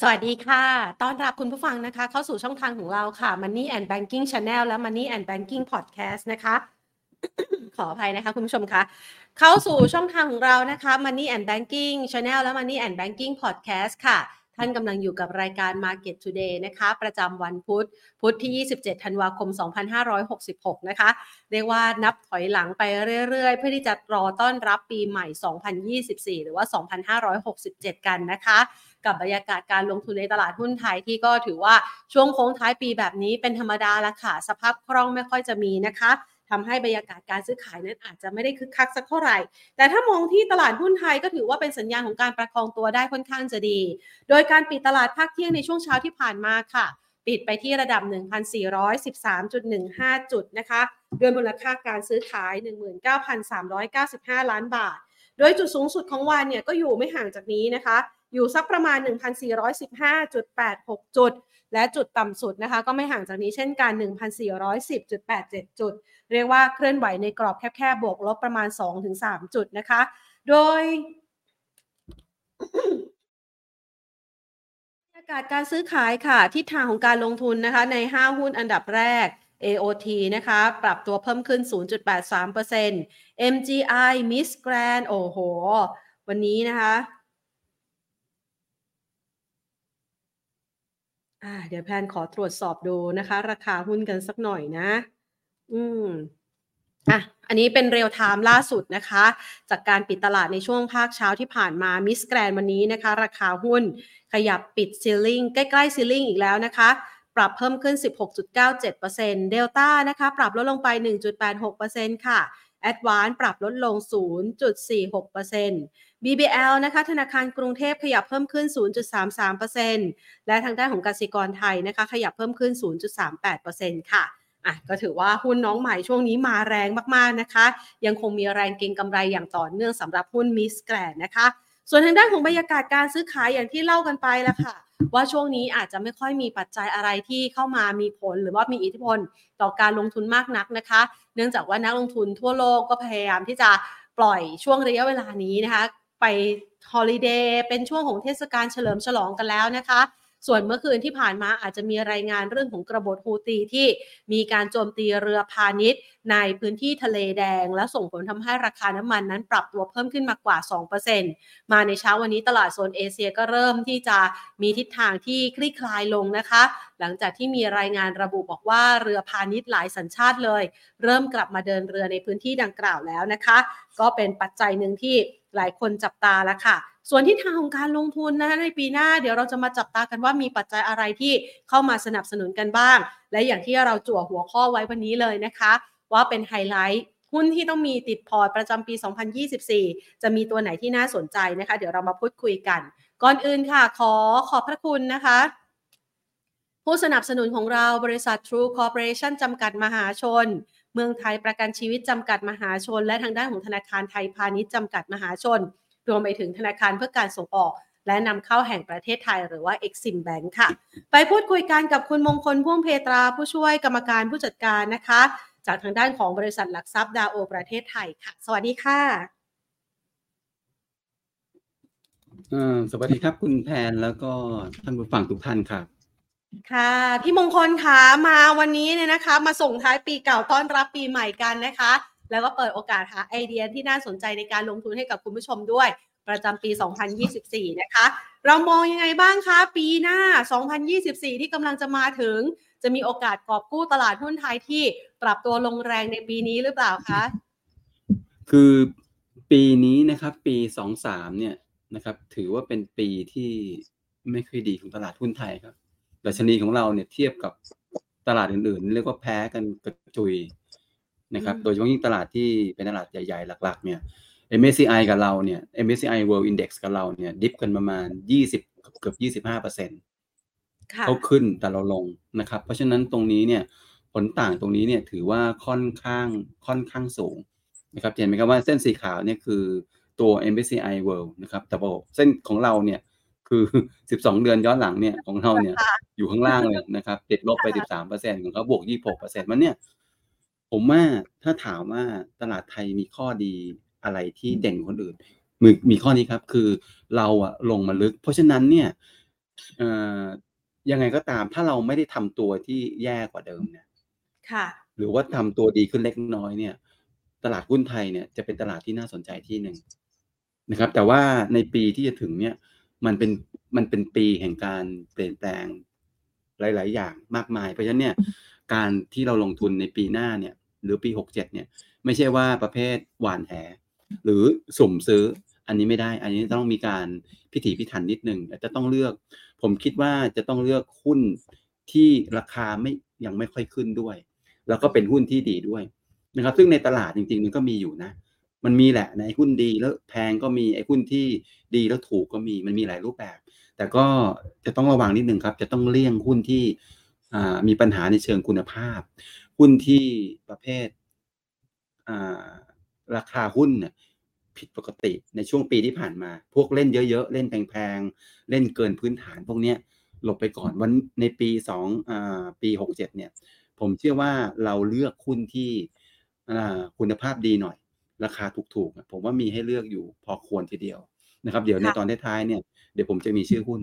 สวัสดีค่ะ ต้อนรับคุณผู้ฟังนะคะ เข้าสู่ช่องทางของเราค่ะ Money and Banking Channel และ Money and Banking Podcast นะคะ ขออภัยนะคะคุณผู้ชมคะ เข้าสู่ช่องทางของเรานะคะ Money and Banking Channel และ Money and Banking Podcast ค่ะ ท่านกำลังอยู่กับรายการ Market Today นะคะ ประจำวันพุธ พุธที่ 27 ธันวาคม 2566 นะคะ เรียกว่านับถอยหลังไปเรื่อยๆ เพื่อที่จะรอต้อนรับปีใหม่ 2024 หรือว่า 2567 กันนะคะ กับบรรยากาศการลงทุนในตลาดหุ้นไทยที่ก็ถือว่าช่วงโค้งท้ายปีแบบนี้เป็นธรรมดาละค่ะ สภาพคล่องไม่ค่อยจะมีนะคะทำให้บรรยากาศการซื้อขายนั้นอาจจะไม่ได้คึกคักสักเท่าไหร่ แต่ถ้ามองที่ตลาดหุ้นไทยก็ถือว่าเป็นสัญญาณของการประคองตัวได้ค่อนข้างจะดี โดยการปิดตลาดภาคเที่ยงในช่วงเช้าที่ผ่านมาค่ะ ปิดไปที่ระดับ 1,413.15 จุดนะคะด้วยมูลค่าการซื้อขาย 19,395 ล้านบาท โดยจุดสูงสุดของวันเนี่ยก็อยู่ไม่ห่างจากนี้นะคะ อยู่สักประมาณ 1,415.86 จุด และจุดต่ำสุดนะคะ ก็ไม่ห่างจากนี้เช่นกัน 1,410.87 จุด เรียกว่าเคลื่อนไหวในกรอบแคบๆบวกลบประมาณ 2-3 จุดนะคะ โดยบรรยากาศการซื้อขายค่ะ ทิศทางของการลงทุนนะคะ ใน 5 หุ้นอันดับแรก AOT นะคะ ปรับตัวเพิ่มขึ้น 0.83% MGI Miss Grand โอ้โห วันนี้นะคะ อ่า เดี๋ยวแพนขอตรวจสอบดูนะคะ ราคาหุ้นกันสักหน่อยนะ อืมอะ อันนี้เป็น real-time ล่าสุดนะคะ จากการปิดตลาดในช่วงภาคเช้าที่ผ่านมา Miss Grand วันนี้นะคะ ราคาหุ้นขยับปิด ceiling ใกล้ๆ ceiling อีกแล้วนะคะ ปรับเพิ่มขึ้น 16.97%เดลต้านะคะ ปรับลดลงไป 1.86%ค่ะ a d v a n c e ปรับลดลง 0.46% BBL นะคะธนาคารกรุงเทพขยับเพิ่มขึ้น 0.33%และทางด้านของกสิกรไทยนะคะขยับเพิ่มขึ้น 0.38%ค่ะอะก็ถือว่าหุ้นน้องใหม่ช่วงนี้มาแรงมากๆนะคะ ยังคงมีแรงเก็งกำไรอย่างต่อเนื่องสำหรับหุ้นมิสแกรนนะคะ ส่วนทางด้านของบรรยากาศการซื้อขายอย่างที่เล่ากันไปแล้วค่ะ ว่าช่วงนี้อาจจะไม่ค่อยมีปัจจัยอะไรที่เข้ามามีผลหรือว่ามีอิทธิพลต่อการลงทุนมากนักนะคะ เนื่องจากว่านักลงทุนทั่วโลกก็พยายามที่จะปล่อยช่วงระยะเวลานี้นะคะ ไปฮอลิเดย์เป็นช่วงของเทศกาลเฉลิมฉลองกันแล้วนะคะ ส่วนเมื่อคืนที่ผ่านมาอาจจะมีรายงานเรื่องของกระบฏฮูตีที่มีการโจมตีเรือพาณิชย์ ในพื้นที่ทะเลแดง และส่งผลทำให้ราคาน้ำมันนั้นปรับตัวเพิ่มขึ้นมากว่า 2%มาในเช้าวันนี้ตลาดโซนเอเชียก็เริ่มที่จะมีทิศทางที่คลี่คลายลงนะคะ หลังจากที่มีรายงานระบุบอกว่าเรือพาณิชย์หลายสัญชาติเลย เริ่มกลับมาเดินเรือในพื้นที่ดังกล่าวแล้วนะคะ ก็เป็นปัจจัยหนึ่งที่หลายคนจับตาแล้วค่ะ ส่วนที่ทางของการลงทุนนะคะในปีหน้าเดี๋ยวเราจะมาจับตากันว่ามีปัจจัยอะไรที่เข้ามาสนับสนุนกันบ้าง และอย่างที่เราจั่วหัวข้อไว้วันนี้เลยนะคะ ว่าเป็นไฮไลท์หุ้นที่ต้องมีติดพอร์ตประจำปี 2024 จะมีตัวไหนที่น่าสนใจนะคะ เดี๋ยวเรามาพูดคุยกัน ก่อนอื่นค่ะ ขอขอบพระคุณนะคะ ผู้สนับสนุนของเราบริษัท True Corporation จำกัดมหาชน เมืองไทยประกันชีวิตจำกัดมหาชน และทางด้านของธนาคารไทยพาณิชย์จำกัดมหาชน รวมไปถึงธนาคารเพื่อการส่งออก และนำเข้าแห่งประเทศไทยหรือว่า Exim Bank ค่ะ ไปพูดคุยกันกับคุณมงคลพ่วงเพตราผู้ช่วยกรรมการผู้จัดการนะคะ จากทางด้านของบริษัทหลักทรัพย์ดาวโอประเทศไทยค่ะ สวัสดีค่ะอ่าสวัสดีครับคุณแพนแล้วก็ท่านผู้ฟังทุกท่านครับค่ะพี่มงคลคะมาวันนี้เนี่ยนะคะ มาส่งท้ายปีเก่าต้อนรับปีใหม่กันนะคะ แล้วก็เปิดโอกาสหาไอเดียที่น่าสนใจในการลงทุนให้กับคุณผู้ชมด้วย ประจำปี 2024 นะคะ เรามองยังไงบ้างคะ ปีหน้า 2024 ที่กำลังจะมาถึง จะมีโอกาสกอบกู้ตลาดหุ้นไทยที่ปรับตัวลงแรงในปีนี้หรือเปล่าคะ คือปีนี้นะครับ ปีสองสามเนี่ยนะครับ ถือว่าเป็นปีที่ไม่ค่อยดีของตลาดหุ้นไทยครับดัชนีของเราเนี่ยเทียบกับตลาดอื่นๆ เรียกว่าแพ้กันกระจุย นะครับอืมโดยเฉพาะยิ่งตลาดที่เป็นตลาดใหญ่ๆ หลักๆ เนี่ย MSCI กับเราเนี่ย MSCI World Index กับเราเนี่ย ดิฟกันประมาณ 20 เกือบ25เปอร์เซ็นต์ค่ะเขาขึ้นแต่เราลงนะครับ เพราะฉะนั้นตรงนี้เนี่ยผลต่างตรงนี้เนี่ยถือว่าค่อนข้างค่อนข้างสูงนะครับเห็นไหมครับว่าเส้นสีขาวเนี่ยคือตัว MSCI World นะครับแต่พอเส้นของเราเนี่ยคือ 12 เดือนย้อนหลังเนี่ยของเราเนี่ยอยู่ข้างล่างเลยนะครับติดลบไป 13เปอร์เซ็นต์ของเขาบวก 26เปอร์เซ็นต์มันเนี่ย ผมว่าถ้าถามว่าตลาดไทยมีข้อดีอะไรที่เด่นกว่าคนอื่นมีมีข้อนี้ครับ คือเราอะลงมาลึก เพราะฉะนั้นเนี่ยเอ่อยังไงก็ตามถ้าเราไม่ได้ทำตัวที่แย่กว่าเดิมเนี่ยค่ะหรือว่าทำตัวดีขึ้นเล็กน้อยเนี่ย ตลาดหุ้นไทยเนี่ยจะเป็นตลาดที่น่าสนใจที่หนึ่งนะครับ แต่ว่าในปีที่จะถึงเนี่ย มันเป็นมันเป็นปีแห่งการเปลี่ยนแปลงหลาย ๆ อย่างมากมาย เพราะฉะนั้นเนี่ย การที่เราลงทุนในปีหน้าเนี่ย หรือปีหกเจ็ดเนี่ย ไม่ใช่ว่าประเภทหวานแห หรือสุ่มซื้ออันนี้ไม่ได้ อันนี้ต้องมีการพิถีพิถันนิดนึงจะต้องเลือก ผมคิดว่าจะต้องเลือกหุ้นที่ราคาไม่ยังไม่ค่อยขึ้นด้วย แล้วก็เป็นหุ้นที่ดีด้วยนะครับ ซึ่งในตลาดจริงๆ มันก็มีอยู่นะ มันมีแหละในหุ้นดีแล้วแพงก็มีไอ้หุ้นที่ดีแล้วถูกก็มีมันมีหลายรูปแบบ แต่ก็จะต้องระวังนิดนึงครับ จะต้องเลี่ยงหุ้นที่ มีปัญหาในเชิงคุณภาพ หุ้นที่ประเภทอ่าราคาหุ้นเนี่ยผิดปกติในช่วงปีที่ผ่านมา พวกเล่นเยอะๆ เล่นแพงๆ เล่นเกินพื้นฐานพวกเนี้ยหลบไปก่อนวันในปีสองอ่าปีหกเจ็ดเนี่ย ผมเชื่อว่าเราเลือกหุ้นที่อ่าคุณภาพดีหน่อย ราคาถูกๆผมว่ามีให้เลือกอยู่พอควรทีเดียวนะครับ เดี๋ยวในค่ะตอนท้ายๆเนี่ยเดี๋ยวผมจะมีชื่อหุ้น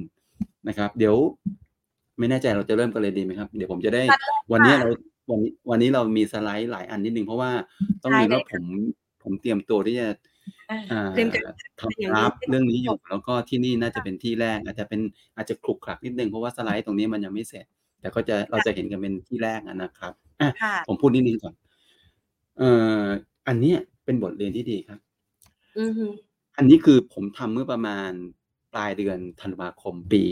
นะครับ เดี๋ยว ไม่แน่ใจเราจะเริ่มกันเลยดีไหมครับ เดี๋ยวผมจะได้ วันนี้เราวันนี้วันนี้เรามีสไลด์หลายอันนิดนึง เพราะว่าต้องได้เรียนเลยว่าผมผมเตรียมตัวที่จะอ่าอ่าเตรียมการทำกราฟเรื่องนี้อยู่ แล้วก็ที่นี่น่าจะเป็นที่แรก อาจจะเป็นอาจจะคลุกคลักนิดนึงเพราะว่าสไลด์ตรงนี้มันยังไม่เสร็จ แต่ก็จะเราจะเห็นกันเป็นที่แรกอะนะครับอะค่ะผมพูดนิดนึงก่อนเอ่ออันเนี้ยเป็นบทเรียนที่ดีครับอือฮึอันนี้คือผมทำเมื่อประมาณปลายเดือนธันวาคมปี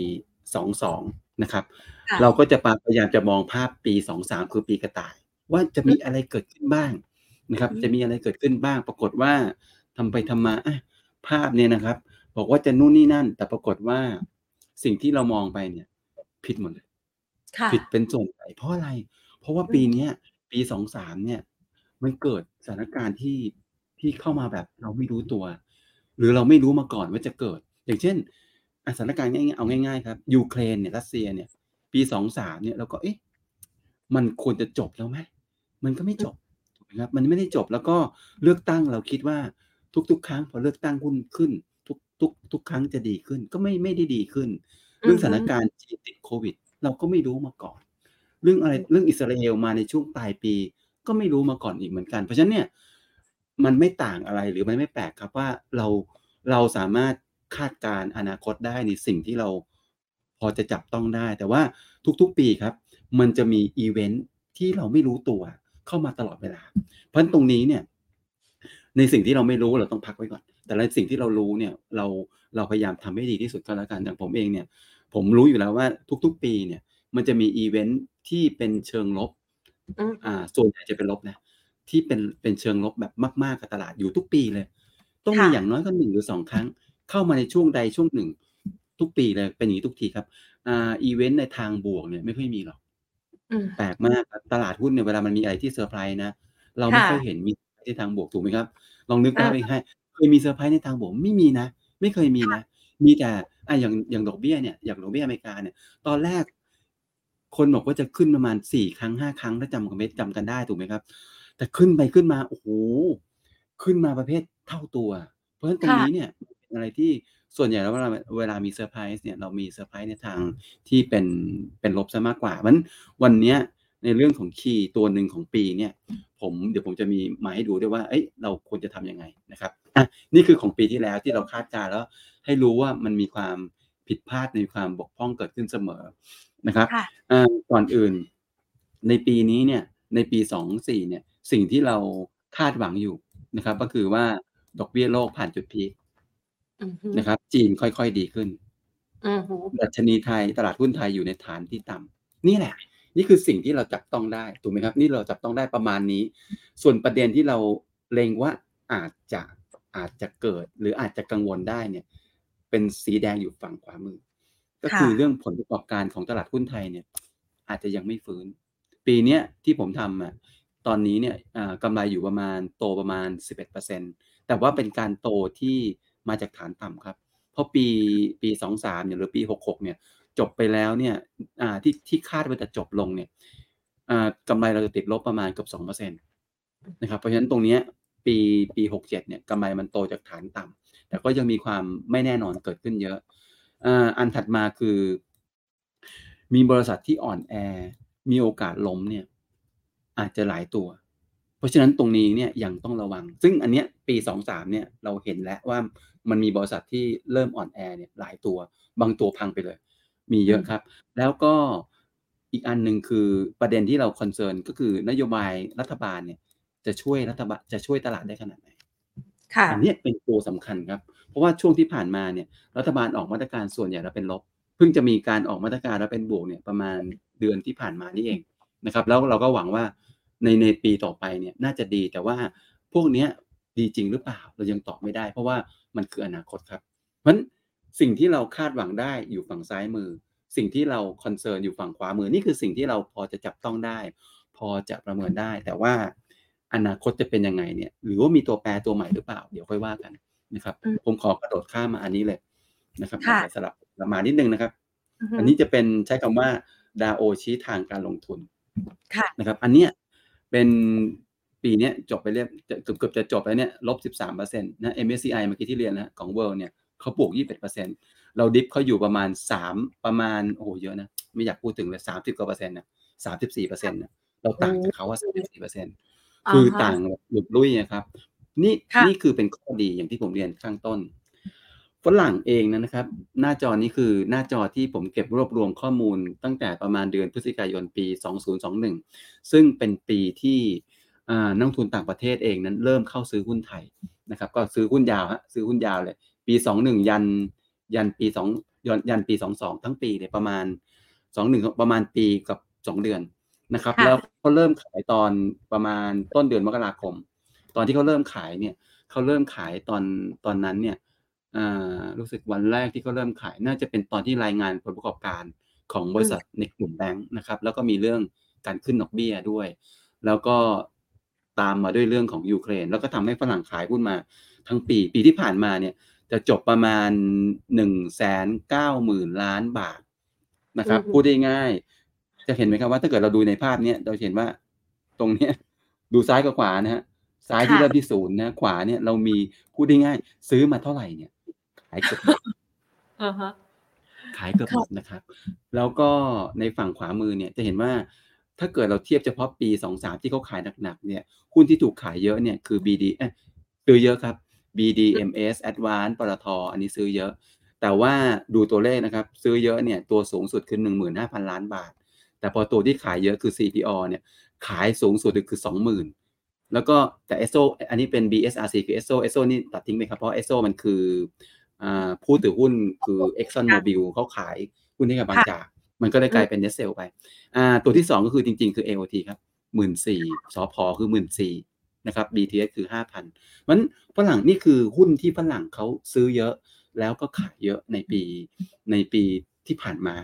22 นะครับค่ะเราก็จะพยายามจะมองภาพปี23คือปีกระต่าย ว่าจะมีอะไรเกิดขึ้นบ้างนะครับอืมจะมีอะไรเกิดขึ้นบ้าง ปรากฏว่าทำไปทำมาอะภาพเนี่ยนะครับ บอกว่าจะนู่นนี่นั่น แต่ปรากฏว่าสิ่งที่เรามองไปเนี่ย ผิดหมดเลยค่ะผิดเป็นส่วนใหญ่เพราะอะไร เพราะว่าอืมปีเนี้ยปีสองสามเนี่ย มันเกิดสถานการณ์ที่ที่เข้ามาแบบเราไม่รู้ตัว หรือเราไม่รู้มาก่อนว่าจะเกิด อย่างเช่นอะ สถานการณ์ง่ายๆเอาง่ายๆครับยูเครนเนี่ยรัสเซียเนี่ย ปีสองสามเนี่ยเราก็เอ๊ะมันควรจะจบแล้วไหมมันก็ไม่จบถูกไหมครับมันไม่ได้จบแล้วก็เลือกตั้งเราคิดว่าทุก ๆ ครั้งพอเลือกตั้งหุ้นขึ้น ทุกทุกทุกครั้งจะดีขึ้น ก็ไม่ไม่ได้ดีขึ้น เรื่องสถานการณ์ที่ติดโควิด เราก็ไม่รู้มาก่อน เรื่องอะไรเรื่องอิสราเอลมาในช่วงปลายปี ก็ไม่รู้มาก่อนอีกเหมือนกัน เพราะฉะนั้นเนี่ยมันไม่ต่างอะไรหรือมันไม่แปลกครับว่าเราเราสามารถ คาดการณ์อนาคตได้ในสิ่งที่เราพอจะจับต้องได้ แต่ว่าทุกๆปีครับ มันจะมีอีเวนท์ที่เราไม่รู้ตัวเข้ามาตลอดเวลา เพราะฉะนั้นตรงนี้เนี่ยในสิ่งที่เราไม่รู้เราต้องพักไว้ก่อน แต่ในสิ่งที่เรารู้เนี่ยเราเราพยายามทำให้ดีที่สุดก็แล้วกันอย่างผมเองเนี่ย ผมรู้อยู่แล้วว่าทุก ๆ ปีเนี่ย มันจะมีอีเวนท์ที่เป็นเชิงลบอืมอ่าส่วนใหญ่จะเป็นลบนะที่เป็นเป็นเชิงลบแบบมาก ๆกับตลาดอยู่ทุกปีเลย ต้องมีค่ะอย่างน้อยก็หนึ่งหรือสองครั้ง เข้ามาในช่วงใดช่วงหนึ่ง ทุกปีเลยเป็นอย่างนี้ทุกทีครับอ่าอีเวนต์ในทางบวกเนี่ยไม่ค่อยมีหรอกอืมแปลกมากครับตลาดหุ้นเนี่ยเวลามันมีอะไรที่เซอร์ไพรส์นะเราไม่ค่ะค่อยเห็นมีที่ทางบวกถูกไหมครับ ลองนึกอ่าภาพไปให้เคยมีเซอร์ไพรส์ในทางบวกไม่มีนะ ไม่เคยมีนะ มีแต่อะอย่างอย่างดอกเบี้ยเนี่ยอย่างดอกเบี้ยอเมริกาเนี่ย ตอนแรก คนบอกว่าจะขึ้นประมาณสี่ครั้งห้าครั้งถ้าจำกันไม่จำกันได้ถูกไหมครับ แต่ขึ้นไปขึ้นมาโอ้โหขึ้นมาประเภทเท่าตัว เพราะฉะนั้นตรงค่ะนี้เนี่ยเป็น อะไรที่ส่วนใหญ่แล้วเวลาเวลามีเซอร์ไพรส์เนี่ยเรามีเซอร์ไพรส์ในทางที่เป็นเป็นลบซะมากกว่ามันวันเนี้ยในเรื่องของคีย์ตัวหนึ่งของปีเนี่ย ผมเดี๋ยวผมจะมีมาให้ดูด้วยว่าเอ้ยเราควรจะทำยังไงนะครับอะนี่คือของปีที่แล้วที่เราคาดการณ์แล้ว ให้รู้ว่ามันมีความผิดพลาดในความบกพร่องเกิดขึ้นเสมอนะครับค่ะอ่าก่อนอื่น ในปีนี้เนี่ยในปีสองสี่เนี่ยสิ่งที่เราคาดหวังอยู่นะครับ ก็คือว่าดอกเบี้ยโลกผ่านจุดพีค อือฮึ นะครับ จีนค่อย ๆ ดีขึ้น อือฮึ ดัชนีไทย ตลาดหุ้นไทยอยู่ในฐานที่ต่ำนี่แหละ นี่คือสิ่งที่เราจับต้องได้ ถูกไหมครับ นี่เราจับต้องได้ประมาณนี้ ส่วนประเด็นที่เราเล็งว่าอาจจะอาจจะเกิด หรืออาจจะกังวลได้เนี่ย เป็นสีแดงอยู่ฝั่งขวามือ ก็คือเรื่องผลประกอบการของตลาดหุ้นไทยเนี่ย อาจจะยังไม่ฟื้น ปีเนี้ยที่ผมทำอะตอนนี้เนี่ยอ่ากำไรอยู่ประมาณโตประมาณ 11%แต่ว่าเป็นการโตที่ มาจากฐานต่ำครับ เพราะปีปี23เนี่ยหรือปี66เนี่ย จบไปแล้วเนี่ยอ่าที่ที่คาดว่าจะจบลงเนี่ยอ่ากำไรเราจะติดลบประมาณเกือบ2%นตนะครับ เพราะฉะนั้นตรงนี้ปีปี67เจ็ดเนี่ยกำไรมันโตจากฐานต่ำแต่ก็ยังมีความไม่แน่นอนเกิดขึ้นเยอะอ่าอันถัดมาคือ มีบริษัทที่อ่อนแอ มีโอกาสล้มเนี่ย อาจจะหลายตัว เพราะฉะนั้นตรงนี้เนี่ยยังต้องระวัง ซึ่งอันเนี้ยปีสองสามเนี่ยเราเห็นแล้วว่า มันมีบริษัทที่เริ่มอ่อนแอเนี่ยหลายตัว บางตัวพังไปเลย มีเยอะครับ แล้วก็อีกอันหนึ่งคือประเด็นที่เรา concern ก็คือนโยบายรัฐบาลเนี่ย จะช่วยรัฐบาลจะช่วยตลาดได้ขนาดไหนค่ะอันเนี้ยเป็นตัวสำคัญครับ เพราะว่าช่วงที่ผ่านมาเนี่ย รัฐบาลออกมาตรการส่วนใหญ่แล้วเป็นลบ เพิ่งจะมีการออกมาตรการแล้วเป็นบวกเนี่ยประมาณเดือนที่ผ่านมานี่เองนะครับ แล้วเราก็หวังว่าในในปีต่อไปเนี่ยน่าจะดีแต่ว่าพวกเนี้ยดีจริงหรือเปล่าเรายังตอบไม่ได้ เพราะว่า มันคืออนาคตครับ เพราะฉะนั้นสิ่งที่เราคาดหวังได้อยู่ฝั่งซ้ายมือ สิ่งที่เราคอนเซิร์นอยู่ฝั่งขวามือนี่คือสิ่งที่เราพอจะจับต้องได้ พอจะประเมินได้ แต่ว่าอนาคตจะเป็นยังไงเนี่ย หรือว่ามีตัวแปรตัวใหม่หรือเปล่า เดี๋ยวค่อยว่ากันนะครับอืมผมขอกระโดดข้ามมาอันนี้เลยนะครับค่ะสลับประมาณนิดนึงนะครับอือฮึอันนี้จะเป็นใช้คำว่าดาโอชี้ทางการลงทุนค่ะนะครับ อันเนี้ยเป็น ปีเนี้ยจบไปเรียบจะเกือบเกือบจะจบแล้วเนี่ยลบสิบสามเปอร์เซ็นต์นะ MSCI เมื่อกี้ที่เรียนนะของ World เนี่ยเขาบวกยี่สิบเอ็ดเปอร์เซ็นต์เราดิฟเขาอยู่ประมาณสามประมาณโอ้โหเยอะนะ ไม่อยากพูดถึงเลยสามสิบกว่าเปอร์เซ็นต์นะสามสิบสี่เปอร์เซ็นต์นะเราต่างจากเขาว่าสามสิบสี่เปอร์เซ็นต์คือต่างแบบหลุดลุ่ยนะครับนี่ค่ะนี่คือเป็นข้อดีอย่างที่ผมเรียนข้างต้นฝรั่งเองนะครับ หน้าจอนี้คือหน้าจอที่ผมเก็บรวบรวมข้อมูลตั้งแต่ประมาณเดือนพฤศจิกายนปี 2021 ซึ่งเป็นปีที่อ่า นักลงทุนต่างประเทศเองนั้นเริ่มเข้าซื้อหุ้นไทยนะครับ ก็ซื้อหุ้นยาวฮะซื้อหุ้นยาวเลย ปี21ยันยันปี2ยันยันปี22ทั้งปีเนี่ยประมาณ21ประมาณปีกับ2เดือนนะครับค่ะแล้วเขาเริ่มขายตอนประมาณต้นเดือนมกราคม ตอนที่เขาเริ่มขายเนี่ยเขาเริ่มขายตอนตอนนั้นเนี่ยอ่ารู้สึกวันแรกที่เขาเริ่มขายน่าจะเป็นตอนที่รายงานผลประกอบการของบริษัทในกลุ่มแบงค์นะครับ แล้วก็มีเรื่องการขึ้นดอกเบี้ยด้วย แล้วก็ ตามมาด้วยเรื่องของยูเครน แล้วก็ทำให้ฝรั่งขายหุ้นมาทั้งปี ปีที่ผ่านมาเนี่ยจะจบประมาณหนึ่งแสนเก้าหมื่นล้านบาทนะครับอือฮึพูดได้ง่ายๆจะเห็นไหมครับว่าถ้าเกิดเราดูในภาพเนี้ยเราจะเห็นว่าตรงเนี้ยดูซ้ายกับขวานะฮะซ้ายที่ค่ะเริ่มที่ศูนย์นะขวาเนี่ยเรามีพูดได้ง่าย ซื้อมาเท่าไหร่เนี่ย ขายเกือบหมดอ่าฮะขายเกือบหมดนะครับ แล้วก็ในฝั่งขวามือเนี่ยจะเห็นว่า ถ้าเกิดเราเทียบเฉพาะปีสองสามที่เขาขายหนักๆเนี่ยหุ้นที่ถูกขายเยอะเนี่ยคือ BD เอ้ยซื้อเยอะครับ BDMs Advance ปตทอันนี้ซื้อเยอะ แต่ว่าดูตัวเลขนะครับ ซื้อเยอะเนี่ยตัวสูงสุดคือ 15,000 ล้านบาท แต่พอตัวที่ขายเยอะคือ CPO เนี่ยขายสูงสุดคือ 20,000 แล้วก็แต่ SO อันนี้เป็น BSRC คือ SO SO นี่ตัดทิ้งไปครับ เพราะ SO มันคืออ่าผู้ถือหุ้นคือ Exxon Mobil เขาขายหุ้นให้กับบางจาก มันก็เลยกลายเป็น net sale ไปอ่าตัวที่ 2 ก็คือจริง ๆ คือ AOT ครับ14,000สพคือ14,000นะครับ BTS คือ5,000มันฝรั่งนี่คือหุ้นที่ฝรั่งเขาซื้อเยอะแล้วก็ขายเยอะในปีในปีที่ผ่านมา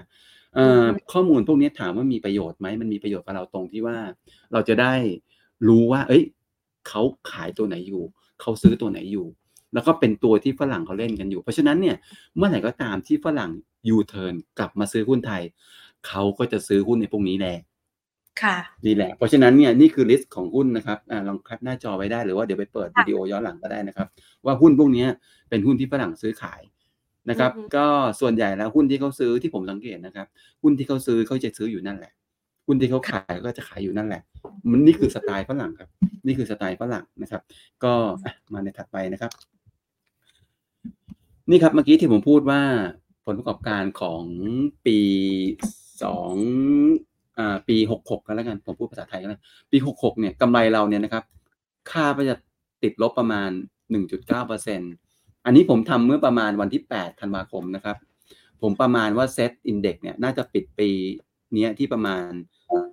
เอ่อข้อมูลพวกนี้ถามว่ามีประโยชน์ไหมมันมีประโยชน์กับเราตรงที่ว่า เราจะได้รู้ว่า เอ้ยเขาขายตัวไหนอยู่ เขาซื้อตัวไหนอยู่ แล้วก็เป็นตัวที่ฝรั่งเขาเล่นกันอยู่ เพราะฉะนั้นเนี่ยเมื่อไหร่ก็ตามที่ฝรั่งยูเทิร์นกลับมาซื้อหุ้นไทย เขาก็จะซื้อหุ้นในพวกนี้แหละค่ะนี่แหละ เพราะฉะนั้นเนี่ยนี่คือ list ของหุ้นนะครับอ่าลอง cap หน้าจอไว้ได้หรือว่าเดี๋ยวไปเปิดค่ะวิดีโอย้อนหลังก็ได้นะครับ ว่าหุ้นพวกเนี้ยเป็นหุ้นที่ฝรั่งซื้อขายนะครับอือฮึก็ส่วนใหญ่แล้วหุ้นที่เขาซื้อที่ผมสังเกตนะครับ หุ้นที่เขาซื้อเขาจะซื้ออยู่นั่นแหละ หุ้นที่เขาขายก็จะขายอยู่นั่นแหละ มันนี่คือสไตล์ฝรั่งครับ นี่คือสไตล์ฝรั่งนะครับ ก็อะมาในถัดไปนะครับ นี่ครับเมื่อกี้ที่ผมพูดว่าผลประกอบการของปีสองอ่าปีหกหกกันแล้วกัน ผมพูดภาษาไทยกันแล้วปีหกหกเนี่ยกำไรเราเนี่ยนะครับ ค่าก็จะติดลบประมาณหนึ่งจุดเก้าเปอร์เซ็นอันนี้ผมทำเมื่อประมาณวันที่แปดธันวาคมนะครับ ผมประมาณว่าเซตอินเด็กเนี่ยน่าจะปิดปีเนี้ยที่ประมาณ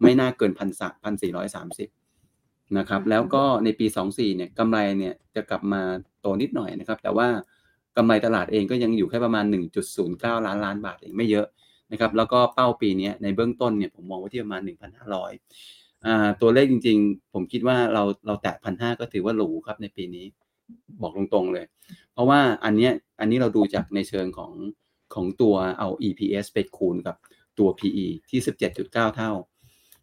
ไม่น่าเกินพันสพันสี่ร้อยสามสิบนะครับ แล้วก็ในปีสองสี่เนี่ยกำไรเนี่ยจะกลับมาโตนิดหน่อยนะครับ แต่ว่า กำไรตลาดเองก็ยังอยู่แค่ประมาณ 1.09 ล้านล้านบาทเองไม่เยอะนะครับแล้วก็เป้าปีนี้ในเบื้องต้นเนี่ยผมมองไว้ที่ประมาณ 1,500อ่าตัวเลขจริง ๆ ผมคิดว่าเราเราแตะพันห้าก็ถือว่าหรูครับในปีนี้บอกตรงๆเลย เพราะว่าอันเนี้ยอันนี้เราดูจากในเชิงของของตัวเอา EPS ไปคูณกับตัว PE ที่ 17.9 เท่า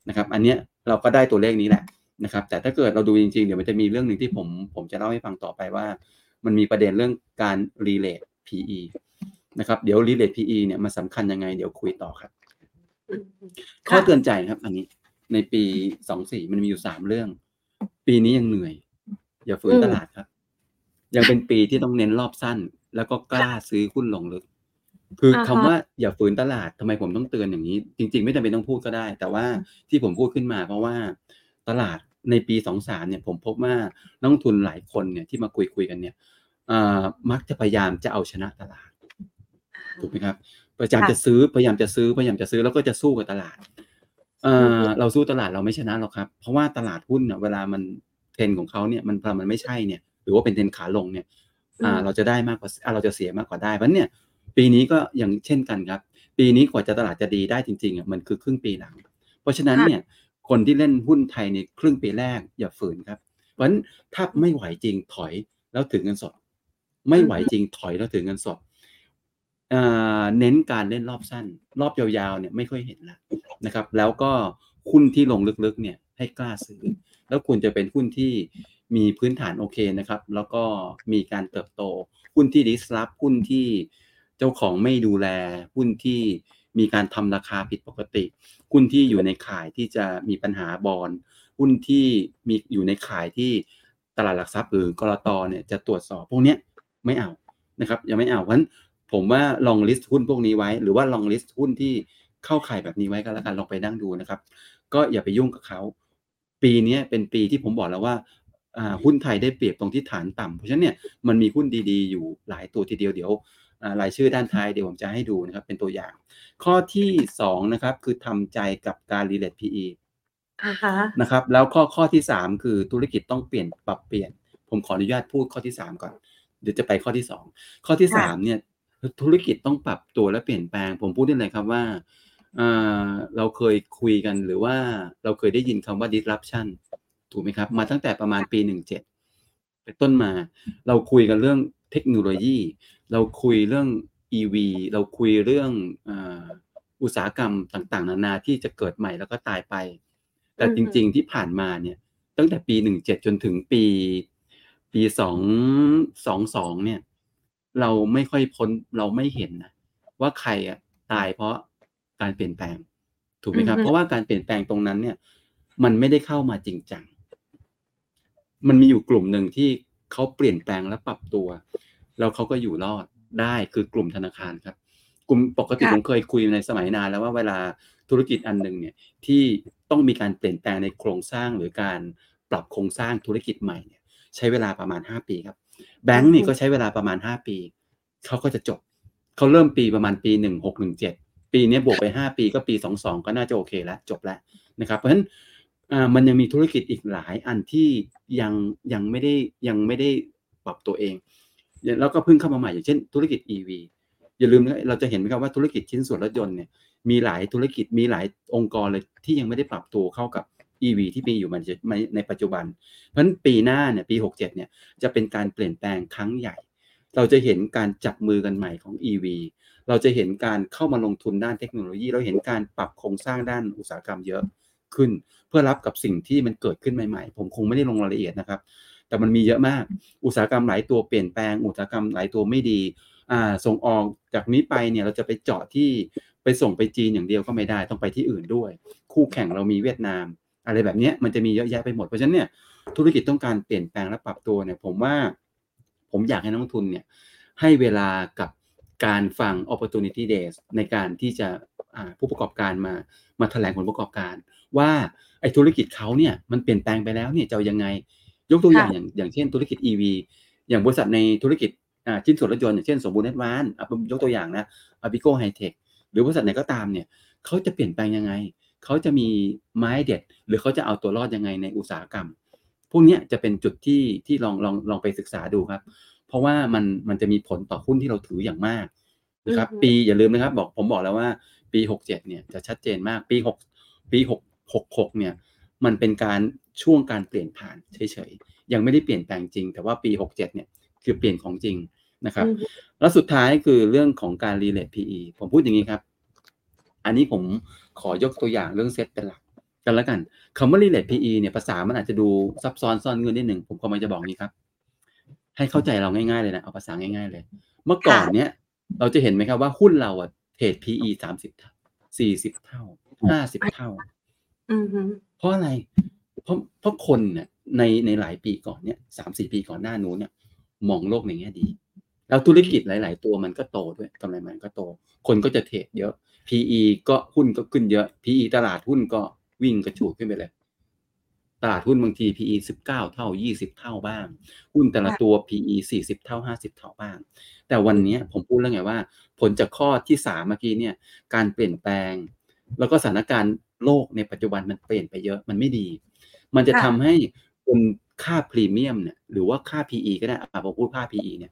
นะครับอันเนี้ยเราก็ได้ตัวเลขนี้แหละนะครับแต่ถ้าเกิดเราดูจริงๆ เดี๋ยวมันจะมีเรื่องหนึ่งที่ผมผมจะเล่าให้ฟังต่อไปว่า มันมีประเด็นเรื่องการ relate PE นะครับ เดี๋ยว relate PE เนี่ยมันสำคัญยังไง เดี๋ยวคุยต่อครับอืมข้อค่ะเตือนใจครับ อันนี้ ในปีสองสี่มันมีอยู่สามเรื่อง ปีนี้ยังเหนื่อย อย่าฝืนอืมตลาดครับ ยังเป็นปีที่ต้องเน้นรอบสั้น แล้วก็กล้าซื้อหุ้นลงลึก คืออาคำฮะว่าอย่าฝืนตลาดทำไมผมต้องเตือนอย่างนี้ จริง ๆ ไม่จำเป็นต้องพูดก็ได้ แต่ว่าที่ผมพูดขึ้นมาเพราะว่าตลาด ในปีสองสามเนี่ยผมพบว่านักลงทุนหลายคนเนี่ยที่มาคุยคุยกันเนี่ยอ่ามักจะพยายามจะเอาชนะตลาดถูกไหมครับพยายามค่ะจะซื้อพยายามจะซื้อพยายามจะซื้อแล้วก็จะสู้กับตลาดเอ่อืออฮึเราสู้ตลาดเราไม่ชนะหรอกครับ เพราะว่าตลาดหุ้นเนี่ยเวลามันเทรนด์ของเขาเนี่ยมันพอมันไม่ใช่เนี่ยหรือว่าเป็นเทรนด์ขาลงเนี่ยอือ่ามเราจะได้มากกว่าอ่าเราจะเสียมากกว่าได้เพราะฉะนั้นเนี่ยปีนี้ก็อย่างเช่นกันครับ ปีนี้กว่าจะตลาดจะดีได้จริงๆอะมันคือครึ่งปีหลัง เพราะฉะนั้นค่ะเนี่ย คนที่เล่นหุ้นไทยในครึ่งปีแรกอย่าฝืนครับ เพราะฉะนั้นถ้าไม่ไหวจริงถอยแล้วถือเงินสด ไม่ไหวจริงถอยแล้วถือเงินสดเน้นการเล่นรอบสั้น รอบยาวๆเนี่ยไม่ค่อยเห็นแล้วนะครับ แล้วก็หุ้นที่ลงลึกๆเนี่ยให้กล้าซื้อ แล้วควรจะเป็นหุ้นที่มีพื้นฐานโอเคนะครับ แล้วก็มีการเติบโต หุ้นที่ disrupt หุ้นที่เจ้าของไม่ดูแล หุ้นที่มีการทำราคาผิดปกติ หุ้นที่อยู่ในข่ายที่จะมีปัญหาบอลหุ้นที่มีอยู่ในข่ายที่ตลาดหลักทรัพย์หรือกรตเนี่ยจะตรวจสอบพวกนี้ไม่เอานะครับยังไม่เอาเพราะฉะนั้นผมว่าลองลิสต์หุ้นพวกนี้ไว้ หรือว่าลองลิสต์หุ้นที่เข้าข่ายแบบนี้ไว้ก็แล้วกันลองไปนั่งดูนะครับ ก็อย่าไปยุ่งกับเขาปีนี้เป็นปีที่ผมบอกแล้วว่าหุ้นไทยได้เปรียบตรงที่ฐานต่ำเพราะฉะนั้นเนี่ยมันมีหุ้นดีๆ อยู่หลายตัวทีเดียวเดี๋ยว รายชื่อด้านท้ายเดี๋ยวผมจะให้ดูนะครับเป็นตัวอย่าง ข้อที่สองนะครับคือทำใจกับการ relate PE อ่าฮะนะครับแล้วข้อข้อที่สามคือธุรกิจต้องเปลี่ยนปรับเปลี่ยน ผมขออนุญาตพูดข้อที่สามก่อน เดี๋ยวจะไปข้อที่สองข้อที่ค่ะสามเนี่ยธุรกิจต้องปรับตัวและเปลี่ยนแปลง ผมพูดได้เลยครับว่าอ่าเราเคยคุยกันหรือว่าเราเคยได้ยินคำว่า disruption ถูกไหมครับ มาตั้งแต่ประมาณปีหนึ่ง เจ็ดเป็นต้นมา เราคุยกันเรื่องเทคโนโลยี เราคุยเรื่อง EV เราคุยเรื่องอาอุตสาหกรรมต่างๆ นานาที่จะเกิดใหม่แล้วก็ตายไป แต่อือจฮึริง ๆที่ผ่านมาเนี่ย ตั้งแต่ปีหนึ่งเจ็ดจนถึงปี ปีสองสองสองเนี่ย เราไม่ค่อยพ้นเราไม่เห็นนะว่าใครอะตายเพราะการเปลี่ยนแปลง ถูกไหมครับอือฮึเพราะว่าการเปลี่ยนแปลงตรงนั้นเนี่ย มันไม่ได้เข้ามาจริงจัง มันมีอยู่กลุ่มหนึ่งที่เขาเปลี่ยนแปลงและปรับตัว แล้วเขาก็อยู่รอดได้คือกลุ่มธนาคารครับ กลุ่มปกติค่ะผมเคยคุยในสมัยนานแล้วว่าเวลาธุรกิจอันหนึ่งเนี่ยที่ต้องมีการเปลี่ยนแปลงในโครงสร้างหรือการปรับโครงสร้างธุรกิจใหม่เนี่ยใช้เวลาประมาณ 5 ปีครับ แบงก์นี่ก็ใช้เวลาประมาณ 5 ปีเขาก็จะจบเขาเริ่มปีประมาณปี1617ปีเนี้ยบวกไป 5 ปีก็ปี 22 ก็น่าจะโอเคแล้วจบแล้วนะครับ เพราะฉะนั้นอ่า มันยังมีธุรกิจอีกหลายอันที่ยังยังไม่ได้ยังไม่ได้ปรับตัวเอง แล้วก็เพิ่งเข้ามาใหม่อย่างเช่น ธุรกิจ EV อย่าลืมนะเราจะเห็นไหมครับว่าธุรกิจชิ้นส่วนรถยนต์เนี่ยมีหลายธุรกิจมีหลายองค์กรเลยที่ยังไม่ได้ปรับตัวเข้ากับ EV ที่มีอยู่มันในในปัจจุบัน เพราะฉะนั้นปีหน้าเนี่ยปี 67เนี่ยจะเป็นการเปลี่ยนแปลงครั้งใหญ่ เราจะเห็นการจับมือกันใหม่ของ EV เราจะเห็นการเข้ามาลงทุนด้านเทคโนโลยี เราเห็นการปรับโครงสร้างด้านอุตสาหกรรมเยอะ ขึ้น เพื่อรับกับสิ่งที่มันเกิดขึ้นใหม่ๆ ผมคงไม่ได้ลงรายละเอียดนะครับ แต่มันมีเยอะมาก อุตสาหกรรมหลายตัวเปลี่ยนแปลง อุตสาหกรรมหลายตัวไม่ดีอ่าส่งออกจากนี้ไปเนี่ยเราจะไปเจาะที่ไปส่งไปจีนอย่างเดียวก็ไม่ได้ต้องไปที่อื่นด้วย คู่แข่งเรามีเวียดนาม อะไรแบบนี้มันจะมีเยอะแยะไปหมดเพราะฉะนั้นเนี่ยธุรกิจต้องการเปลี่ยนแปลงและปรับตัวเนี่ยผมว่าผมอยากให้นักลงทุนเนี่ยให้เวลากับการฟัง opportunity days ในการที่จะผู้ประกอบการมามาแถลงผลประกอบการ ว่าไอ้ธุรกิจเขาเนี่ยมันเปลี่ยนแปลงไปแล้วเนี่ยจะเอายังไง ยกตัวอย่างค่ะอย่างอย่างเช่นธุรกิจ EV อย่างบริษัทในธุรกิจอ่าชิ้นส่วนรถยนต์อย่างเช่นสมบูรณ์แอดวานซ์อะผมยกตัวอย่างนะอาปิโกไฮเทคหรือบริษัทไหนก็ตามเนี่ยเขาจะเปลี่ยนแปลงยังไง เขาจะมีไม้เด็ด หรือเขาจะเอาตัวรอดยังไงในอุตสาหกรรม พวกเนี้ยจะเป็นจุดที่ที่ลองลองลองไปศึกษาดูครับ เพราะว่ามันมันจะมีผลต่อหุ้นที่เราถืออย่างมากนะครับอือฮึปีอย่าลืมนะครับ บอกผมบอกแล้วว่าปี 67เนี่ยจะชัดเจนมากปี6ปี6 66เนี่ยมันเป็นการช่วงการเปลี่ยนผ่านเฉยๆ ยังไม่ได้เปลี่ยนแปลงจริง แต่ว่าปี 67เนี่ยคือเปลี่ยนของจริงนะครับอือฮึแล้วสุดท้ายคือเรื่องของการ relate PE ผมพูดอย่างนี้ครับ อันนี้ผมขอยกตัวอย่างเรื่องเซตเป็นหลักกันแล้วกันคำว่า relate PE เนี่ยภาษามันอาจจะดูซับซ้อนซ่อนเงื่อนนิดหนึ่งผมกำลังจะบอกนี้ครับ ให้เข้าใจเราง่ายๆเลยนะเอาภาษาง่าย ๆเลย เมื่อก่อนเนี้ยเราจะเห็นไหมครับว่าหุ้นเราอะเทรด PE 30เท่า40เท่าห้าสิบเท่าอือฮึ เพราะอะไร เพราะเพราะคนเนี่ยในในหลายปีก่อนเนี่ยสามสี่ปีก่อนหน้านู้นเนี่ยมองโลกในแง่ดี แล้วธุรกิจหลาย ๆ ตัวมันก็โตด้วยกำไรมันก็โต คนก็จะเทรดเยอะ PE ก็หุ้นก็ขึ้นเยอะ PE ตลาดหุ้นก็วิ่งกระฉูดขึ้นไปเลย ตลาดหุ้นบางที PE 19เท่า20เท่าบ้าง หุ้นแต่ละตัว PE 40เท่า50เท่าบ้าง แต่วันเนี้ยผมพูดแล้วไงว่า ผลจากข้อที่สามเมื่อกี้เนี่ย การเปลี่ยนแปลง แล้วก็สถานการณ์ โลกในปัจจุบันมันเปลี่ยนไปเยอะมันไม่ดี มันจะทำให้คุณค่าพรีเมียมเนี่ยหรือว่าค่า PE ก็ได้อะผมพูดค่า PE เนี่ย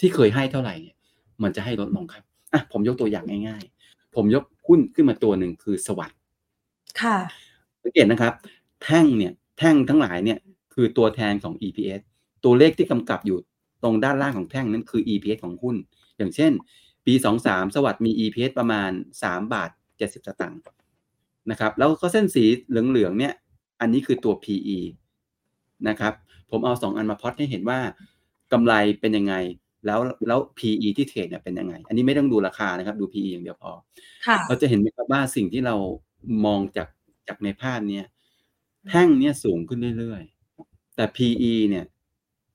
ที่เคยให้เท่าไหร่เนี่ยมันจะให้ลดลงครับอะผมยกตัวอย่างง่าย ๆ ผมยกหุ้นขึ้นมาตัวหนึ่งคือสวัสด์ค่ะสังเกตนะครับ แท่งเนี่ยแท่งทั้งหลายเนี่ยคือตัวแทนของ EPS ตัวเลขที่กำกับอยู่ตรงด้านล่างของแท่งนั้นคือ EPS ของหุ้น อย่างเช่น ปี 23 สวัสด์มี EPS ประมาณ 3 บาท 70 สตางค์ นะครับแล้วก็เส้นสีเหลืองๆเนี่ยอันนี้คือตัว PE นะครับผมเอา 2 อันมาพลอตให้เห็นว่ากำไรเป็นยังไง แล้วแล้ว PE ที่เทรดเนี่ยเป็นยังไง อันนี้ไม่ต้องดูราคานะครับดู PE อย่างเดียวพอค่ะเราจะเห็นไหมครับว่าสิ่งที่เรามองจากจากในภาพเนี้ยแท่งเนี้ยสูงขึ้นเรื่อยๆ แต่ PE เนี่ย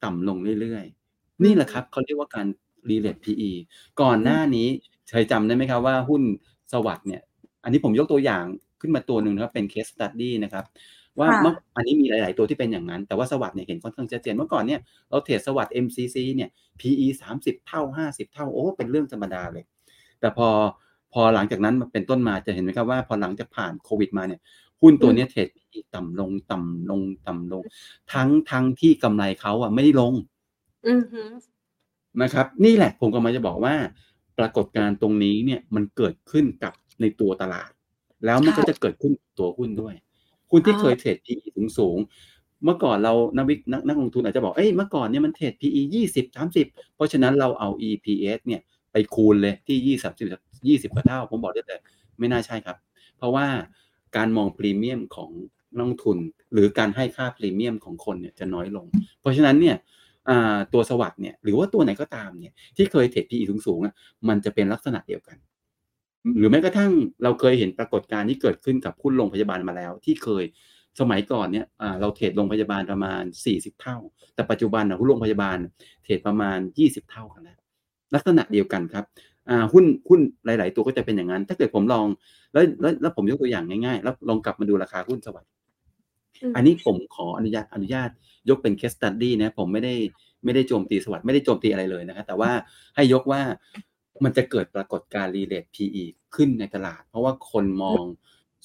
ต่ำลงเรื่อยๆ นี่แหละครับเขาเรียกว่าการ relate PE ก่อนหน้านี้เคยจำได้ไหมครับว่าหุ้นสวัสด์เนี่ย อันนี้ผมยกตัวอย่าง ขึ้นมาตัวหนึ่งนะครับเป็น case study นะครับว่าค่ะเมื่ออันนี้มีหลาย ๆ ตัวที่เป็นอย่างนั้น แต่ว่าสวัสด์เนี่ยเห็นค่อนข้างชัดเจนเมื่อก่อนเนี่ยเราเทรดสวัสด์ MCC เนี่ย PE 30 เท่า 50 เท่าโอ้เป็นเรื่องธรรมดาเลย แต่พอพอหลังจากนั้นมาเป็นต้นมาจะเห็นไหมครับว่าพอหลังจากผ่านโควิดมาเนี่ยหุ้นตัวเนี้ยเทรด PE ต่ำลงต่ำลงต่ำลง ทั้งทั้งที่กำไรเขาอะไม่ได้ลงอือฮึนะครับ นี่แหละผมกำลังจะบอกว่า ปรากฏการณ์ตรงนี้เนี่ยมันเกิดขึ้นกับในตัวตลาด แล้วมันก็จะเกิดขึ้นกับตัวหุ้นด้วยหุ้นที่เคยเทรด PE สูงสูงๆเมื่อก่อนเรานักวินักนักลงทุนอาจจะบอกเอ้ยเมื่อก่อนเนี่ยมันเทรด PE 20 30เพราะฉะนั้นเราเอา EPS เนี่ยไปคูณเลยที่20 20กว่าเท่า ผมบอกได้เลยไม่น่าใช่ครับ เพราะว่าการมองพรีเมียมของนักลงทุน หรือการให้ค่าพรีเมียมของคนเนี่ยจะน้อยลง เพราะฉะนั้นเนี่ยอ่าตัวสวัสด์เนี่ยหรือว่าตัวไหนก็ตามเนี่ยที่เคยเทรด PE สูงๆอะมันจะเป็นลักษณะเดียวกัน หรือแม้กระทั่งเราเคยเห็นปรากฏการณ์ที่เกิดขึ้นกับหุ้นโรงพยาบาลมาแล้ว ที่เคยสมัยก่อนเนี่ยอ่าเราเทรดโรงพยาบาลประมาณ 40 เท่า แต่ปัจจุบันนะหุ้นโรงพยาบาลเทรดประมาณ 20 เท่ากันแล้วลักษณะเดียวกันครับอ่าหุ้นหุ้นหลาย ๆ ตัวก็จะเป็นอย่างนั้น ถ้าเกิดผมลองแล้วแล้วแล้วผมยกตัวอย่างง่าย ๆ แล้วลองกลับมาดูราคาหุ้นสวัสด์มอันนี้ผมขออนุญาตอนุญาตยกเป็น case study นะผมไม่ได้ไม่ได้โจมตีสวัสด์ไม่ได้โจมตีอะไรเลยนะครับแต่ว่าให้ยกว่า มันจะเกิดปรากฏการณ์ relate PE ขึ้นในตลาด เพราะว่าคนมอง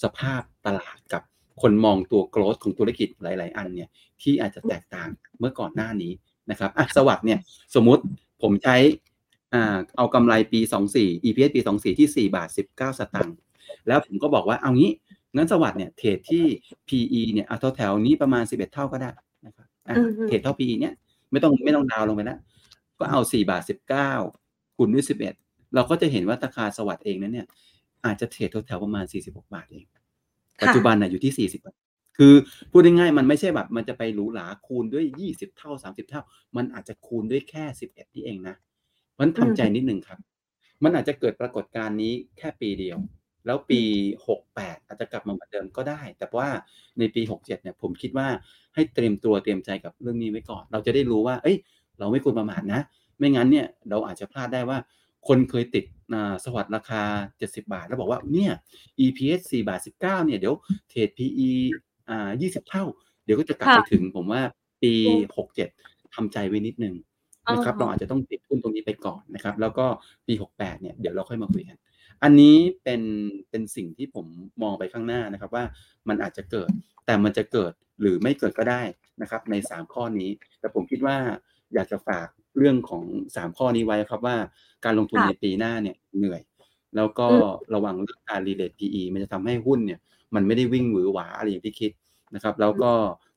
สภาพตลาดกับคนมองตัว growth ของธุรกิจหลาย ๆ อันเนี่ยที่อาจจะแตกต่างเมื่อก่อนหน้านี้นะครับอะสวัสด์เนี่ยสมมุติผมใช้อ่าเอากำไรปี 24 EPS ปี 24 ที่ 4 บาท 19 สตางค์แล้วผมก็บอกว่าเอางี้งั้นสวัสด์เนี่ยเทรดที่ PE เนี่ยเอาแถวๆนี้ประมาณ 11 เท่าก็ได้นะครับอะอือฮึเทรดเท่า PE เนี่ยไม่ต้องไม่ต้องดาวน์ลงไปแล้วก็เอา 4 บาท 19คูณด้วย11 เราก็จะเห็นว่าราคาสวัสด์เองนั้นเนี่ยอาจจะเทรดแถวๆประมาณ 46 บาทเอง ปัจจุบันน่ะอยู่ที่ 40 บาท คือพูดง่ายๆมันไม่ใช่แบบมันจะไปหรูหราคูณด้วย 20 เท่า 30 เท่า มันอาจจะคูณด้วยแค่ 11 นี่เองนะเพราะฉะนั้นทำใจนิดนึงครับ มันอาจจะเกิดปรากฏการณ์นี้แค่ปีเดียว แล้วปี 68 อาจจะกลับมาเหมือนเดิมก็ได้ แต่ว่าในปี 67 เนี่ยผมคิดว่าให้เตรียมตัวเตรียมใจกับเรื่องนี้ไว้ก่อน เราจะได้รู้ว่า เอ้ย เราไม่ควรประมาทนะ ไม่งั้นเนี่ยเราอาจจะพลาดได้ว่า คนเคยติดอ่าสวัสด์ราคา 70 บาท แล้วบอกว่าเนี่ย EPS 4บาท 19เนี่ยเดี๋ยวเทรด PE อ่า20 เท่า เดี๋ยวก็จะกลับไปค่ะถึงผมว่าปีอืม67ทำใจไว้นิดนึงนะครับอ่าฮะเราอาจจะต้องติดหุ้นตรงนี้ไปก่อนนะครับ แล้วก็ปี 68เนี่ยเดี๋ยวเราค่อยมาคุยกัน อันนี้เป็นเป็นสิ่งที่ผมมองไปข้างหน้านะครับว่ามันอาจจะเกิด แต่มันจะเกิดหรือไม่เกิดก็ได้นะครับ ใน 3 ข้อนี้ แต่ผมคิดว่าอยากจะฝาก เรื่องของ 3 ข้อนี้ไว้ครับว่าการลงทุนค่ะในปีหน้าเนี่ยเหนื่อย แล้วก็อืมระวังเรื่องการ relate PE มันจะทำให้หุ้นเนี่ย มันไม่ได้วิ่งหวือหวาอะไรอย่างที่คิดนะครับ แล้วก็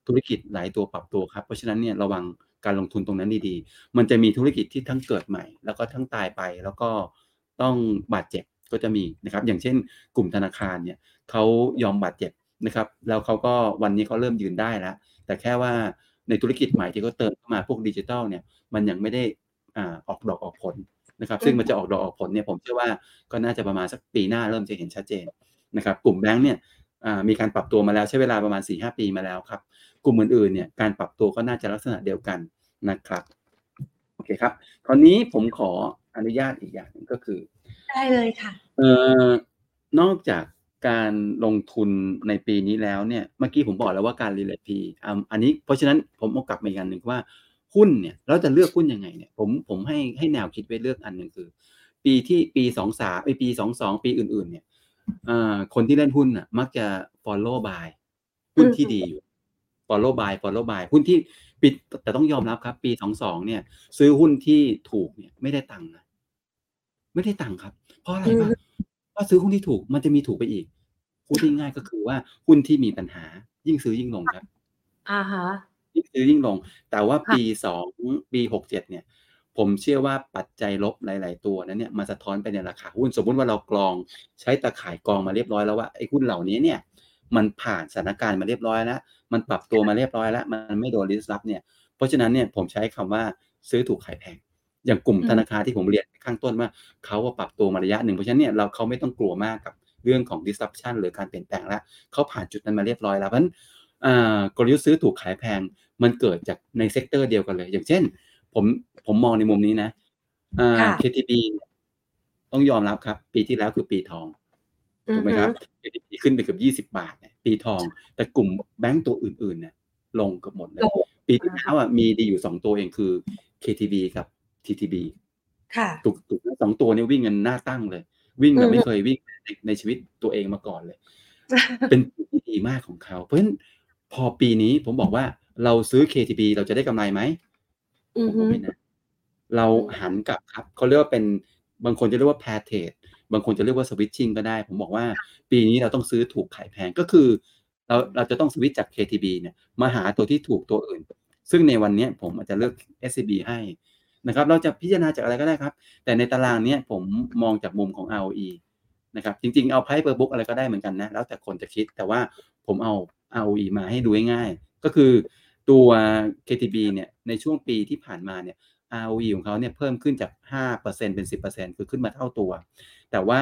ธุรกิจหลายตัวปรับตัวครับ เพราะฉะนั้นเนี่ยระวังการลงทุนตรงนั้นดีๆ มันจะมีธุรกิจที่ทั้งเกิดใหม่ แล้วก็ทั้งตายไป แล้วก็ต้องบาดเจ็บก็จะมีนะครับ อย่างเช่น กลุ่มธนาคารเนี่ยเขายอมบาดเจ็บนะครับ แล้วเขาก็วันนี้เขาเริ่มยืนได้แล้ว แต่แค่ว่า ในธุรกิจใหม่ที่เขาเติมเข้ามาพวกดิจิทัลเนี่ยมันยังไม่ได้อ่าออกดอกออกผลนะครับซึ่งมันจะออกดอกออกผลเนี่ยผมเชื่อว่าก็น่าจะประมาณสักปีหน้าเริ่มจะเห็นชัดเจนนะครับกลุ่มแบงก์เนี่ยมีการปรับตัวมาแล้วใช้เวลาประมาณ 4-5 ปีมาแล้วครับ กลุ่มอื่นๆเนี่ยการปรับตัวก็น่าจะลักษณะเดียวกันนะครับโอเคครับคราวนี้ผมขออนุญาตอีกอย่างนึงก็คือ ได้เลยค่ะเอ่อนอกจาก การลงทุนในปีนี้แล้วเนี่ยเมื่อกี้ผมบอกแล้วว่าการรีเลทพีอันนี้เพราะฉะนั้นผมเอากลับมาอีกอันหนึ่งว่าหุ้นเนี่ยเราจะเลือกหุ้นยังไงเนี่ยผมผมให้ให้แนวคิดไว้เลือกอันหนึ่งคือ ปีที่ปีสองสามไอปีสองสองปีอื่น ๆ เนี่ยคนที่เล่นหุ้นอะมักจะ follow by หุ้นที่ดีอยู่ follow by follow by หุ้นที่ปีแต่ต้องยอมรับครับ ปีสองสองเนี่ย ซื้อหุ้นที่ถูกเนี่ย ไม่ได้ตังค์นะไม่ได้ตังค์ครับ เพราะอะไรวะเพราะซื้อหุ้นที่ถูกมันจะมีถูกไปอีกพูดง่ายก็คือว่าหุ้นที่มีปัญหา ยิ่งซื้อยิ่งลงครับอ่าฮะยิ่งซื้อยิ่งลง แต่ว่าปีสองปีหกเจ็ดเนี่ย ผมเชื่อว่าปัจจัยลบหลาย ๆ ตัวนั้นเนี่ยมาสะท้อนไปในราคาหุ้นสมมุติว่าเรากรองใช้ตะข่ายกรองมาเรียบร้อยแล้วว่าไอ้หุ้นเหล่านี้เนี่ย มันผ่านสถานการณ์มาเรียบร้อยแล้วมันปรับตัวมาเรียบร้อยแล้ว มันไม่โดนริสรับเนี่ยเพราะฉะนั้นเนี่ยผมใช้คำว่าซื้อถูกขายแพง อย่างกลุ่มธนาคารที่ผมเรียนข้างต้นว่าเขาว่าปรับตัวมาระยะหนึ่งเพราะฉะนั้นเนี่ยเราเขาไม่ต้องกลัวมากกับเรื่องของ disruption หรือการเปลี่ยนแปลงแล้วเขาผ่านจุดนั้นมาเรียบร้อยแล้วเพราะฉะนั้นกลยุทธ์ซื้อถูกขายแพงมันเกิดจากใน sector เดียวกันเลย อย่างเช่น ผมผมมองในมุมนี้นะ KTB ต้องยอมรับครับ ปีที่แล้วคือปีทองถูกไหมครับ KTB ขึ้นไปเกือบยี่สิบาทเนี่ยปีทอง แต่กลุ่มแบงก์ตัวอื่นๆเนี่ยลงเกือบหมดเลย ปีที่แล้วอะมีดีอยู่สองตัวเองคือ KTB กับ TTB ค่ะถูกถูกสองตัวนี้วิ่งกันหน้าตั้งเลย วิ่งแบบไม่เคยวิ่งในในชีวิตตัวเองมาก่อนเลย เป็นปีที่ดีมากของเขา เพราะฉะนั้นพอปีนี้ผมบอกว่าเราซื้อ KTB เราจะได้กำไรไหมผมบอกไม่นะเราหันกลับครับเขาเรียกว่าเป็นบางคนจะเรียกว่าแพทเทดบางคนจะเรียกว่าสวิตชิ่งก็ได้ ผมบอกว่าปีนี้เราต้องซื้อถูกขายแพงก็คือ เราเราจะต้องสวิตจาก KTB เนี่ยมาหาตัวที่ถูกตัวอื่น ซึ่งในวันนี้ผมอาจจะเลือก SCB ให้ นะครับ เราจะพิจารณาจากอะไรก็ได้ครับ แต่ในตารางนี้ผมมองจากมุมของ ROE นะครับ จริง ๆ เอาไพ่เปอร์บุ๊กอะไรก็ได้เหมือนกันนะ แล้วแต่คนจะคิด แต่ว่าผมเอา ROE มาให้ดูง่ายๆ ก็คือตัว KTB เนี่ยในช่วงปีที่ผ่านมาเนี่ย ROE ของเขาเนี่ยเพิ่มขึ้นจาก 5%เป็น 10%คือขึ้นมาเท่าตัว แต่ว่า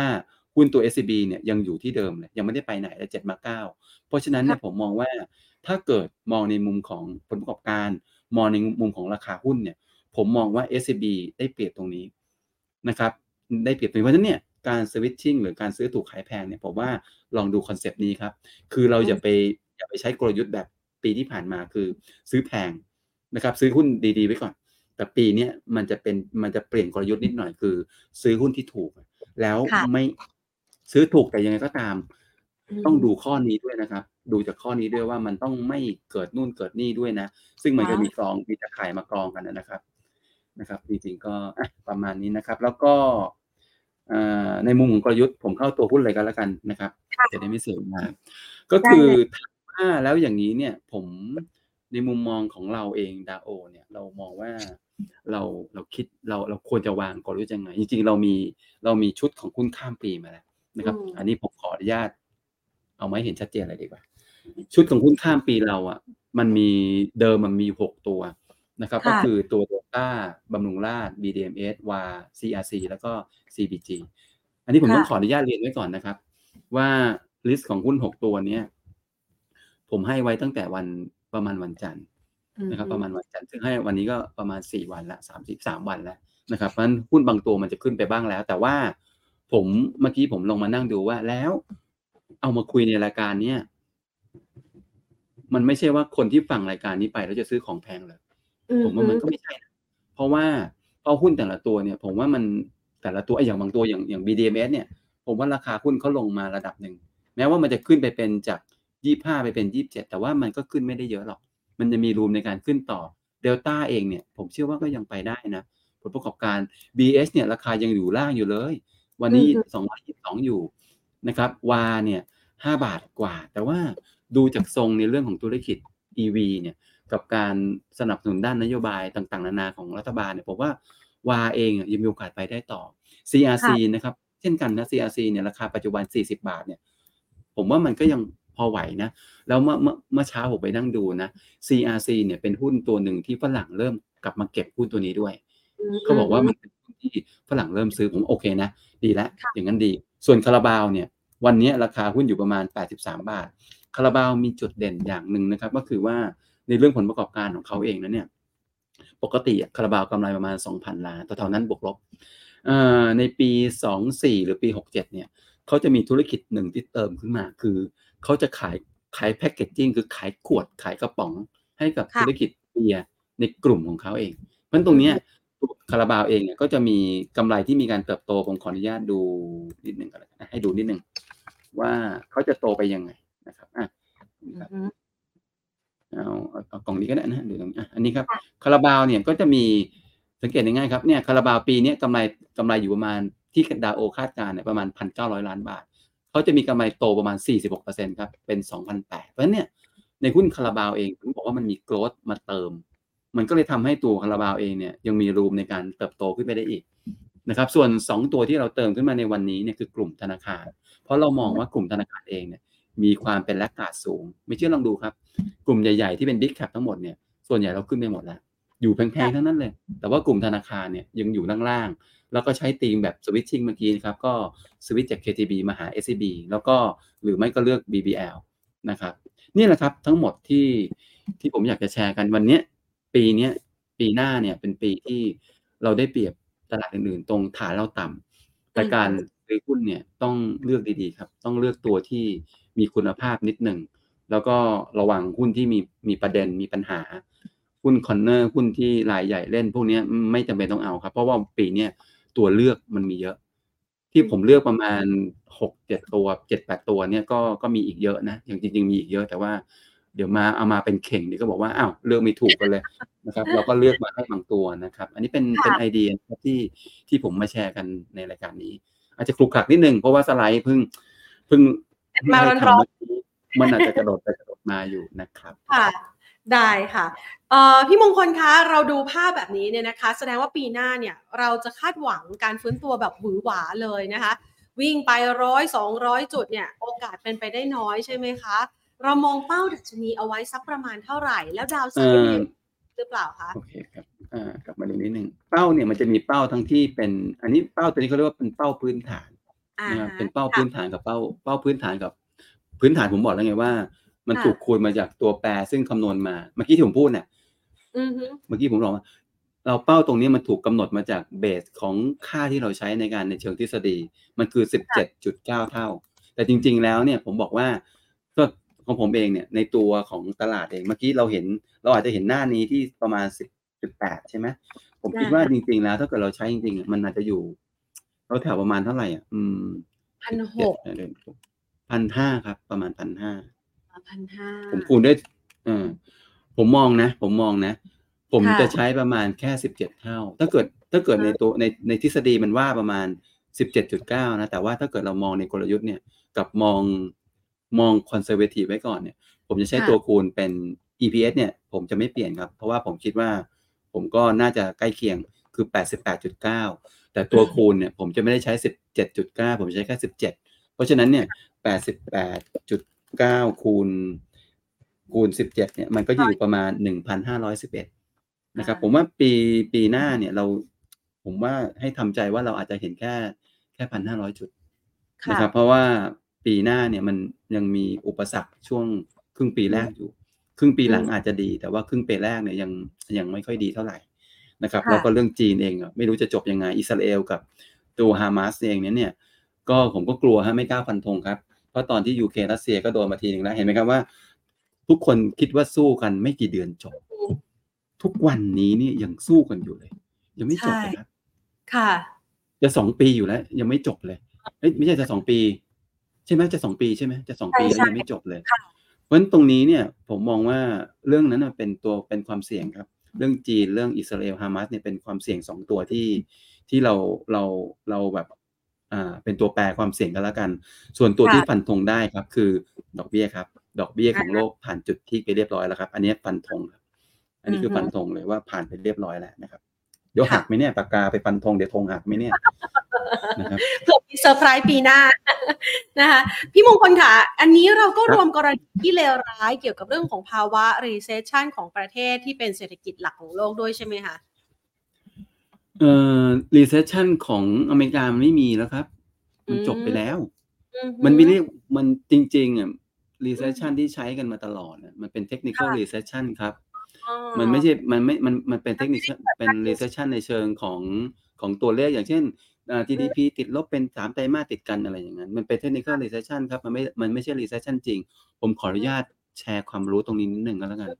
หุ้นตัว SCB เนี่ยยังอยู่ที่เดิมเลยยังไม่ได้ไปไหนเลยเจ็ดมาเก้าเพราะฉะนั้นเนี่ยผมมองว่าถ้าเกิดมองในมุมของผลประกอบการ มองในมุมของราคาหุ้นเนี่ย ผมมองว่า SCB ได้เปรียบตรงนี้นะครับ ได้เปรียบตรงนี้เพราะฉะนั้นเนี่ยการ switching หรือการซื้อถูกขายแพงเนี่ยผมว่าลองดูคอนเซปต์นี้ครับ คือเราอย่าไปอย่าไปใช้กลยุทธ์แบบปีที่ผ่านมาคือซื้อแพงนะครับ ซื้อหุ้นดีๆไว้ก่อน แต่ปีนี้มันจะเป็นมันจะเปลี่ยนกลยุทธ์นิดหน่อยคือ ซื้อหุ้นที่ถูก แล้วไม่ซื้อถูกแต่ยังไงก็ตาม ต้องดูข้อนี้ด้วยนะครับ ดูจากข้อนี้ด้วยว่ามันต้องไม่เกิดนู่นเกิดนี่ด้วยนะ ซึ่งมันจะมีกรองมีตะข่ายมากรองกันนะครับ นะครับ จริงๆก็ประมาณนี้นะครับ แล้วก็ในมุมของกลยุทธ์ผมเข้าตัวหุ้นเลยกันแล้วกันนะครับจะได้ไม่เสียมากก็คือถ้าแล้วอย่างนี้เนี่ย ผมในมุมมองของเราเองดาโอ เนี่ย เรามองว่าเราเราคิดเราเราควรจะวางกลยุทธ์ยังไงจริงๆ เรามีเรามีชุดของหุ้นข้ามปีมาแล้วนะครับ อันนี้ผมขออนุญาต เอามาเห็นชัดเจนเลยดีกว่า ชุดของหุ้นข้ามปีเราอะ มันมีเดิมมันมีหกตัว นะครับก็คือตัวโตต้าบำรุงราช BDMs วา CRC แล้วก็ CBG อันนี้ผมต้องขออนุญาตเรียนไว้ก่อนนะครับ ว่าลิสต์ของหุ้นหกตัวเนี้ยผมให้ไว้ตั้งแต่วันประมาณวันจันทร์นะครับ ประมาณวันจันทร์ซึ่งให้วันนี้ก็ประมาณสี่วันละสามสิบสามวันแล้วนะครับเพราะฉะนั้นหุ้นบางตัวมันจะขึ้นไปบ้างแล้ว แต่ว่าผมเมื่อกี้ผมลงมานั่งดูว่าแล้ว เอามาคุยในรายการเนี้ยมันไม่ใช่ว่าคนที่ฟังรายการนี้ไปแล้วจะซื้อของแพงเลย ผมว่ามันก็ไม่ใช่นะเพราะว่าเพราะหุ้นแต่ละตัวเนี่ย ผมว่ามันแต่ละตัวอย่างบางตัวอย่างอย่าง BDMs เนี่ย ผมว่าราคาหุ้นเขาลงมาระดับหนึ่งแม้ว่ามันจะขึ้นไปเป็นจากยี่ห้าไปเป็นยี่บเจ็ดแต่ว่ามันก็ขึ้นไม่ได้เยอะหรอก มันจะมีรูมในการขึ้นต่อเดลต้าเองเนี่ย ผมเชื่อว่าก็ยังไปได้นะ ผลประกอบการ BS เนี่ย ราคายังอยู่ล่างอยู่เลย วันนี้สองร้อยยี่สองอยู่นะครับวาเนี่ยห้าบาทกว่า แต่ว่าดูจากทรงในเรื่องของธุรกิจ EV เนี่ย กับการสนับสนุนด้านนโยบายต่างๆ นานาของรัฐบาลเนี่ยผมว่าวาเองยังมีโอกาสไปได้ต่อ CRC นะครับ เช่นกันนะ CRC เนี่ยราคาปัจจุบัน 40 บาทเนี่ย ผมว่ามันก็ยังพอไหวนะ แล้วเมื่อเมื่อเช้าผมไปนั่งดูนะ CRC เนี่ยเป็นหุ้นตัวหนึ่งที่ฝรั่งเริ่มกลับมาเก็บหุ้นตัวนี้ด้วย เขาบอกว่ามันเป็นหุ้นที่ฝรั่งเริ่มซื้อผมโอเคนะ ดีแล้วอย่างนั้นดี ส่วนคาราบาวเนี่ย วันนี้ราคาหุ้นอยู่ประมาณ 83 บาท คาราบาวมีจุดเด่นอย่างหนึ่งนะครับ ก็คือว่า ในเรื่องผลประกอบการของเขาเองนะเนี่ยปกติคาราบาวกำไรประมาณ 2,000 ล้านแต่เท่านั้นบวกลบในปี 24 หรือปี 67 เนี่ยเขาจะมีธุรกิจหนึ่งที่เติมขึ้นมา คือเขาจะขายขายแพคเกจจิ้งคือขายขวดขายกระป๋องให้กับธุรกิจเบียร์ในกลุ่มของเขาเอง เพราะตรงนี้คาราบาวเองเนี่ยก็จะมีกำไรที่มีการเติบโตผมขออนุญาตดูนิดหนึ่งกันนะให้ดูนิดหนึ่งว่าเขาจะโตไปยังไงนะครับอะ เอาเอากล่องนี้ก็ได้นะดูตรงนี้อันนี้ครับคาราบาวเนี่ยก็จะมีสังเกตง่ายๆครับเนี่ยคาราบาวปีนี้กำไรกำไรอยู่ประมาณที่ดาโอคาดการเนี่ยประมาณพันเก้าร้อยล้านบาทเขาจะมีกำไรโตประมาณสี่สิบหกเปอร์เซ็นครับเป็นสองพันแปดเพราะฉะนั้นเนี่ยในหุ้นคาราบาวเองผมบอกว่ามันมีโกรดมาเติม มันก็เลยทำให้ตัวคาราบาวเองเนี่ยยังมีรูมในการเติบโตขึ้นไปได้อีกนะครับ ส่วน 2 ตัวที่เราเติมขึ้นมาในวันนี้เนี่ยคือกลุ่มธนาคาร เพราะเรามองว่ากลุ่มธนาคารเองเนี่ยมีความเป็นแลกขาดสูง ไม่เชื่อลองดูครับ กลุ่มใหญ่ๆที่เป็นบิ๊กแคปทั้งหมดเนี่ยส่วนใหญ่เราขึ้นไปหมดแล้ว อยู่แพงๆทั้งนั้นเลย แต่ว่ากลุ่มธนาคารเนี่ยยังอยู่ล่างๆแล้วก็ใช้ตีมแบบสวิตชิ่งเมื่อกี้นะครับก็สวิตจาก KTB มาหา SCB แล้วก็หรือไม่ก็เลือก BBL นะครับนี่แหละครับทั้งหมดที่ที่ผมอยากจะแชร์กันวันนี้ปีนี้ปีหน้าเนี่ยเป็นปีที่เราได้เปรียบตลาดอื่นๆ ตรงฐานเราต่ำแต่การซื้อหุ้นเนี่ยต้องเลือกดีๆครับ ต้องเลือกตัวที่มีคุณภาพนิดหนึ่ง แล้วก็ระวังหุ้นที่มีมีประเด็นมีปัญหา หุ้นคอนเนอร์หุ้นที่รายใหญ่เล่น พวกนี้ไม่จำเป็นต้องเอาครับ เพราะว่าปีนี้ตัวเลือกมันมีเยอะ ที่ผมเลือกประมาณหกเจ็ดตัวเจ็ดแปดตัวเนี่ยก็ก็มีอีกเยอะนะอย่างจริง ๆ มีอีกเยอะแต่ว่าเดี๋ยวมาเอามาเป็นเข่งเดี๋ยวก็บอกว่าอ้าวเลือกไม่ถูกกันเลยนะครับ เราก็เลือกมาให้บางตัวนะครับ อันนี้เป็นเป็นไอเดียที่ที่ผมมาแชร์กันในรายการนี้ อาจจะคลุกคลักนิดนึงเพราะว่าสไลด์เพิ่งเพิ่งมาร้อน มันอาจจะกระโดดไปกระโดดมาอยู่นะครับค่ะได้ค่ะเอ่อพี่มงคลคะเราดูภาพแบบนี้เนี่ยนะคะ แสดงว่าปีหน้าเนี่ยเราจะคาดหวังการฟื้นตัวแบบหวือหวาเลยนะคะ วิ่งไปร้อยสองร้อยจุดเนี่ยโอกาสเป็นไปได้น้อยใช่ไหมคะ เรามองเป้าดัชนีเอาไว้สักประมาณเท่าไหร่ แล้วดาวไซด์หรือเปล่าคะโอเคครับอ่ากลับมาดูนิดนึงเป้าเนี่ยมันจะมีเป้าทั้งที่เป็น อันนี้เป้าตัวนี้เขาเรียกว่าเป็นเป้าพื้นฐานนะครับเป็นเป้าพื้นฐานกับเป้าเป้าพื้นฐานกับ พื้นฐานผมบอกแล้วไงว่า มันถูกคูณมาจากตัวแปรซึ่งคำนวณมา เมื่อกี้ที่ผมพูดเนี่ยเมื่อกี้ผมบอกว่า เราเป้าตรงนี้มันถูกกาหนดมาจากเบสของค่าที่เราใช้ในการในเชิงทฤษฎี มันคือสิบเจ็ดจุดเก้าเท่า แต่จริง ๆ แล้วเนี่ยผมบอกว่าก็ของผมเองเนี่ยในตัวของตลาดเองเมื่อกี้เราเห็น เราอาจจะเห็นหน้านี้ที่ประมาณสิบจุดแปดใช่ไหมผมคิดว่าจริง ๆ แล้วถ้าเกิดเราใช้จริงๆมันอาจจะอยู่เราแถวประมาณเท่าไหร่อะ อืมพันหก พันห้าครับ ประมาณพันห้าพันห้าผมคูณได้เออผมมองนะ ผมมองนะ ผมจะใช้ประมาณแค่สิบเจ็ดเท่า ถ้าเกิดถ้าเกิดในตัวในในทฤษฎีมันว่าประมาณสิบเจ็ดจุดเก้านะ แต่ว่าถ้าเกิดเรามองในกลยุทธ์เนี่ย กับมองมองคอนเซอร์เวทีฟไว้ก่อนเนี่ย ผมจะใช้ตัวคูณเป็น EPS เนี่ย ผมจะไม่เปลี่ยนครับ เพราะว่าผมคิดว่า ผมก็น่าจะใกล้เคียงคือ 88.9 แต่ตัวคูณเนี่ย ผมจะไม่ได้ใช้ 17.9 ผมใช้แค่ 17 เพราะฉะนั้นเนี่ย 88.9 คูณคูณ 17เนี่ยมันก็อยู่ประมาณ 1,511นะครับผมว่าปีปีหน้าเนี่ยเราผมว่าให้ทำใจว่าเราอาจจะเห็นแค่แค่ 1,500 จุดนะครับเพราะว่าปีหน้าเนี่ยมันยังมีอุปสรรคช่วงครึ่งปีแรกอยู่ ครึ่งปีหลังอาจจะดี แต่ว่าครึ่งปีแรกเนี่ยยังยังไม่ค่อยดีเท่าไหร่นะครับแล้วก็เรื่องจีนเองอะไม่รู้จะจบยังไงอิสราเอลกับตัวฮามาสเองเนี่ยเนี่ยก็ผมก็กลัวฮะไม่กล้าฟันธงครับเพ ราะตอนที่ยูเครนรัสเซียก็โดนมาทีนึงแล้วเห็นไหมครับว่า ทุกคนคิดว่าสู้กันไม่กี่เดือนจบ ทุกวันนี้นี่ยังสู้กันอยู่เลย ยังไม่จบเลยครับค่ะ จะสองปีอยู่แล้ว ยังไม่จบเลยไม่ใช่จะสองปี ใช่ไหมจะสองปีใช่ไหมจะสองปีแล้วยังไม่จบเลยเพราะฉะนั้นตรงนี้เนี่ย ผมมองว่าเรื่องนั้นเป็นตัวเป็นความเสี่ยงครับ เรื่องจีนเรื่องอิสราเอลฮามาสเนี่ยเป็นความเสี่ยงสองตัวที่ที่เราเราเราแบบอ่า เป็นตัวแปรความเสี่ยงกันแล้วกัน ส่วนตัวที่ฟันธงได้ครับคือดอกเบี้ยครับ ดอกเบี้ยของโลกผ่านจุดที่ไปเรียบร้อยแล้วครับ อันนี้ฟันธงครับ อันนี้คือฟันธงเลยว่าผ่านไปเรียบร้อยแล้วนะครับ เดี๋ยวหักไหมเนี่ยปากกาไปฟันธงเดี๋ยวธงหักไหมเนี่ยนะครับเผื่อมีเซอร์ไพรส์ปีหน้านะคะพี่มงคลค่ะ อันนี้เราก็รวมกรณีที่เลวร้ายเกี่ยวกับเรื่องของภาวะ recession ของประเทศที่เป็นเศรษฐกิจหลักของโลกด้วยใช่ไหมคะ เอ่อ recession ของอเมริกาไม่มีแล้วครับ มันจบไปแล้วอือฮึมันไม่เรียกมันจริง ๆอะ recession ที่ใช้กันมาตลอดอะมันเป็น technical ค่ะ recession ครับอ๋อมันไม่ใช่ มันไม่ มัน มันเป็นมันไม่ได้ technical เกิดเป็น recession ในเชิงของของตัวเลขอย่างเช่นอ่า GDP ติดลบเป็น3ไตรมาสติดกันอะไรอย่างงั้น มันเป็น technical recession ครับ มันไม่ มันไม่ใช่ recession จริง ผมขออนุญาตแชร์ความรู้ตรงนี้นิดหนึ่งก็แล้วกัน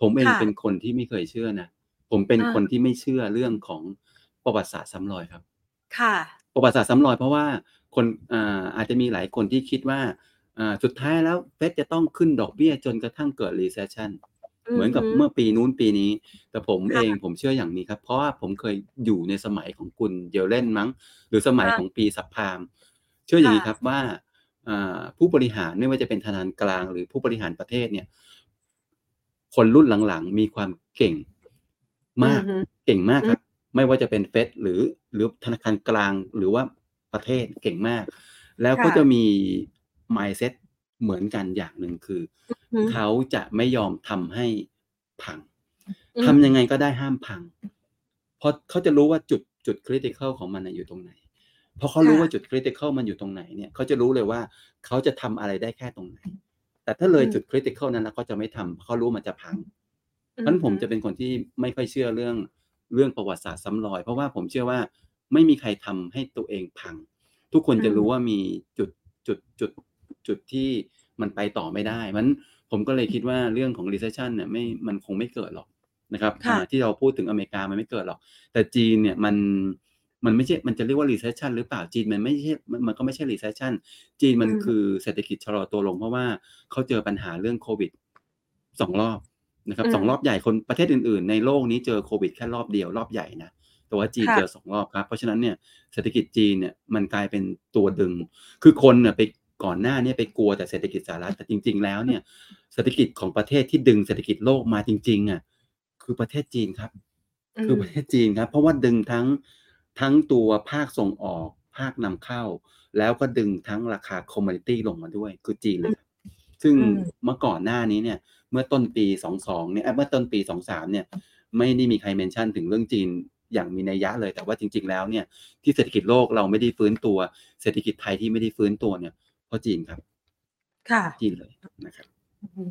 ผมเองค่ะเป็นคนที่ไม่เคยเชื่อนะ ผมเป็นอาคนที่ไม่เชื่อเรื่องของ ประวัติศาสตร์ซ้ำรอยครับ ค่ะ ประวัติศาสตร์ซ้ำรอยเพราะว่าคนอ่าอาจจะมีหลายคนที่คิดว่าอ่าสุดท้ายแล้วเฟดจะต้องขึ้นดอกเบี้ยจนกระทั่งเกิด recession เหมือนกับอือฮึเมื่อปีนู้นปีนี้ แต่ผมค่ะเองผมเชื่ออย่างนี้ครับ เพราะว่าผมเคยอยู่ในสมัยของคุณเยลเลนมั้ง หรือสมัยค่ะของปีซับพราม เชื่ออย่างนี้ค่ะครับว่าอ่าผู้บริหารไม่ว่าจะเป็นธนาคารกลางหรือผู้บริหารประเทศเนี่ย คนรุ่นหลังๆ มีความเก่งอืมาอกฮึเก่งมากอืคมรับ ไม่ว่าจะเป็นเฟดหรือหรือธนาคารกลางหรือว่าประเทศเก่งมาก แล้วค่ะก็จะมี mindset เหมือนกันอย่างหนึ่งคืออือฮึเขาจะไม่ยอมทำให้พังอืทำมยังไงก็ได้ห้ามพัง เพราะเขาจะรู้ว่าจุดจุด critical ของมันน่ะอยู่ตรงไหนพอเขารู้ค่ะว่าจุด critical มันอยู่ตรงไหนเนี่ยเขาจะรู้เลยว่าเขาจะทำอะไรได้แค่ตรงไหน แต่ถ้าเลอืยมจุด critical นั้นแล้วเขาจะไม่ทำเพราะเขารู้มันจะพังเพอืราะฉะอนั้นผฮึมจะเป็นคนที่ไม่ค่อยเชื่อเรื่อง เรื่องประวัติศาสตร์ซ้ำรอย เพราะว่าผมเชื่อว่าไม่มีใครทำให้ตัวเองพัง ทุกคนอืจะมรู้ว่ามีจุดจุดจุดจุดที่มันไปต่อไม่ได้มันผมก็เลยคิดว่าเรื่องของ recession เนี่ยไม่มันคงไม่เกิดหรอกนะครับค่ะอ่าที่เราพูดถึงอเมริกามันไม่เกิดหรอก แต่จีนเนี่ยมันมันไม่ใช่ มันจะเรียกว่า recession หรือเปล่า จีนมันไม่ใช่ มันมันก็ไม่ใช่ recession จีนมันอืมคือเศรษฐกิจชะลอตัวลงเพราะว่าเขาเจอปัญหาเรื่องโควิดสองรอบ นะครับอืสองมรอบใหญ่คนประเทศอื่น ๆ ในโลกนี้เจอโควิดแค่รอบเดียวรอบใหญ่นะแต่ว่าจีนค่ะเจอสองรอบครับ เพราะฉะนั้นเนี่ยเศรษฐกิจจีนเนี่ยมันกลายเป็นตัวดึง คือคนเนี่ยไปก่อนหน้าเนี่ยไปกลัวแต่เศรษฐกิจสหรัฐแต่จริง ๆ แล้วเนี่ยเศรษฐกิจของประเทศที่ดึงเศรษฐกิจโลกมาจริง ๆอะคือประเทศจีนครับอืคือมประเทศจีนครับ เพราะว่าดึงทั้งทั้งตัวภาคส่งออก ภาคนำเข้า แล้วก็ดึงทั้งราคาคอมม o ดิตี้ลงมาด้วย คือจีนเลยครับซึ่งอืมเมื่อก่อนหน้านี้เนี่ย เมื่อต้นปี 22เนี่ยเอ้ยเมื่อต้นปี 23เนี่ยไม่ได้มีใครเมนชั่นถึงเรื่องจีนอย่างมีนัยยะเลยแต่ว่าจริง ๆ แล้วเนี่ยที่เศรษฐกิจโลกเราไม่ได้ฟื้นตัว เศรษฐกิจไทยที่ไม่ได้ฟื้นตัวเนี่ยเพราะจีนครับ ค่ะจีนเลยนะครับอือฮึ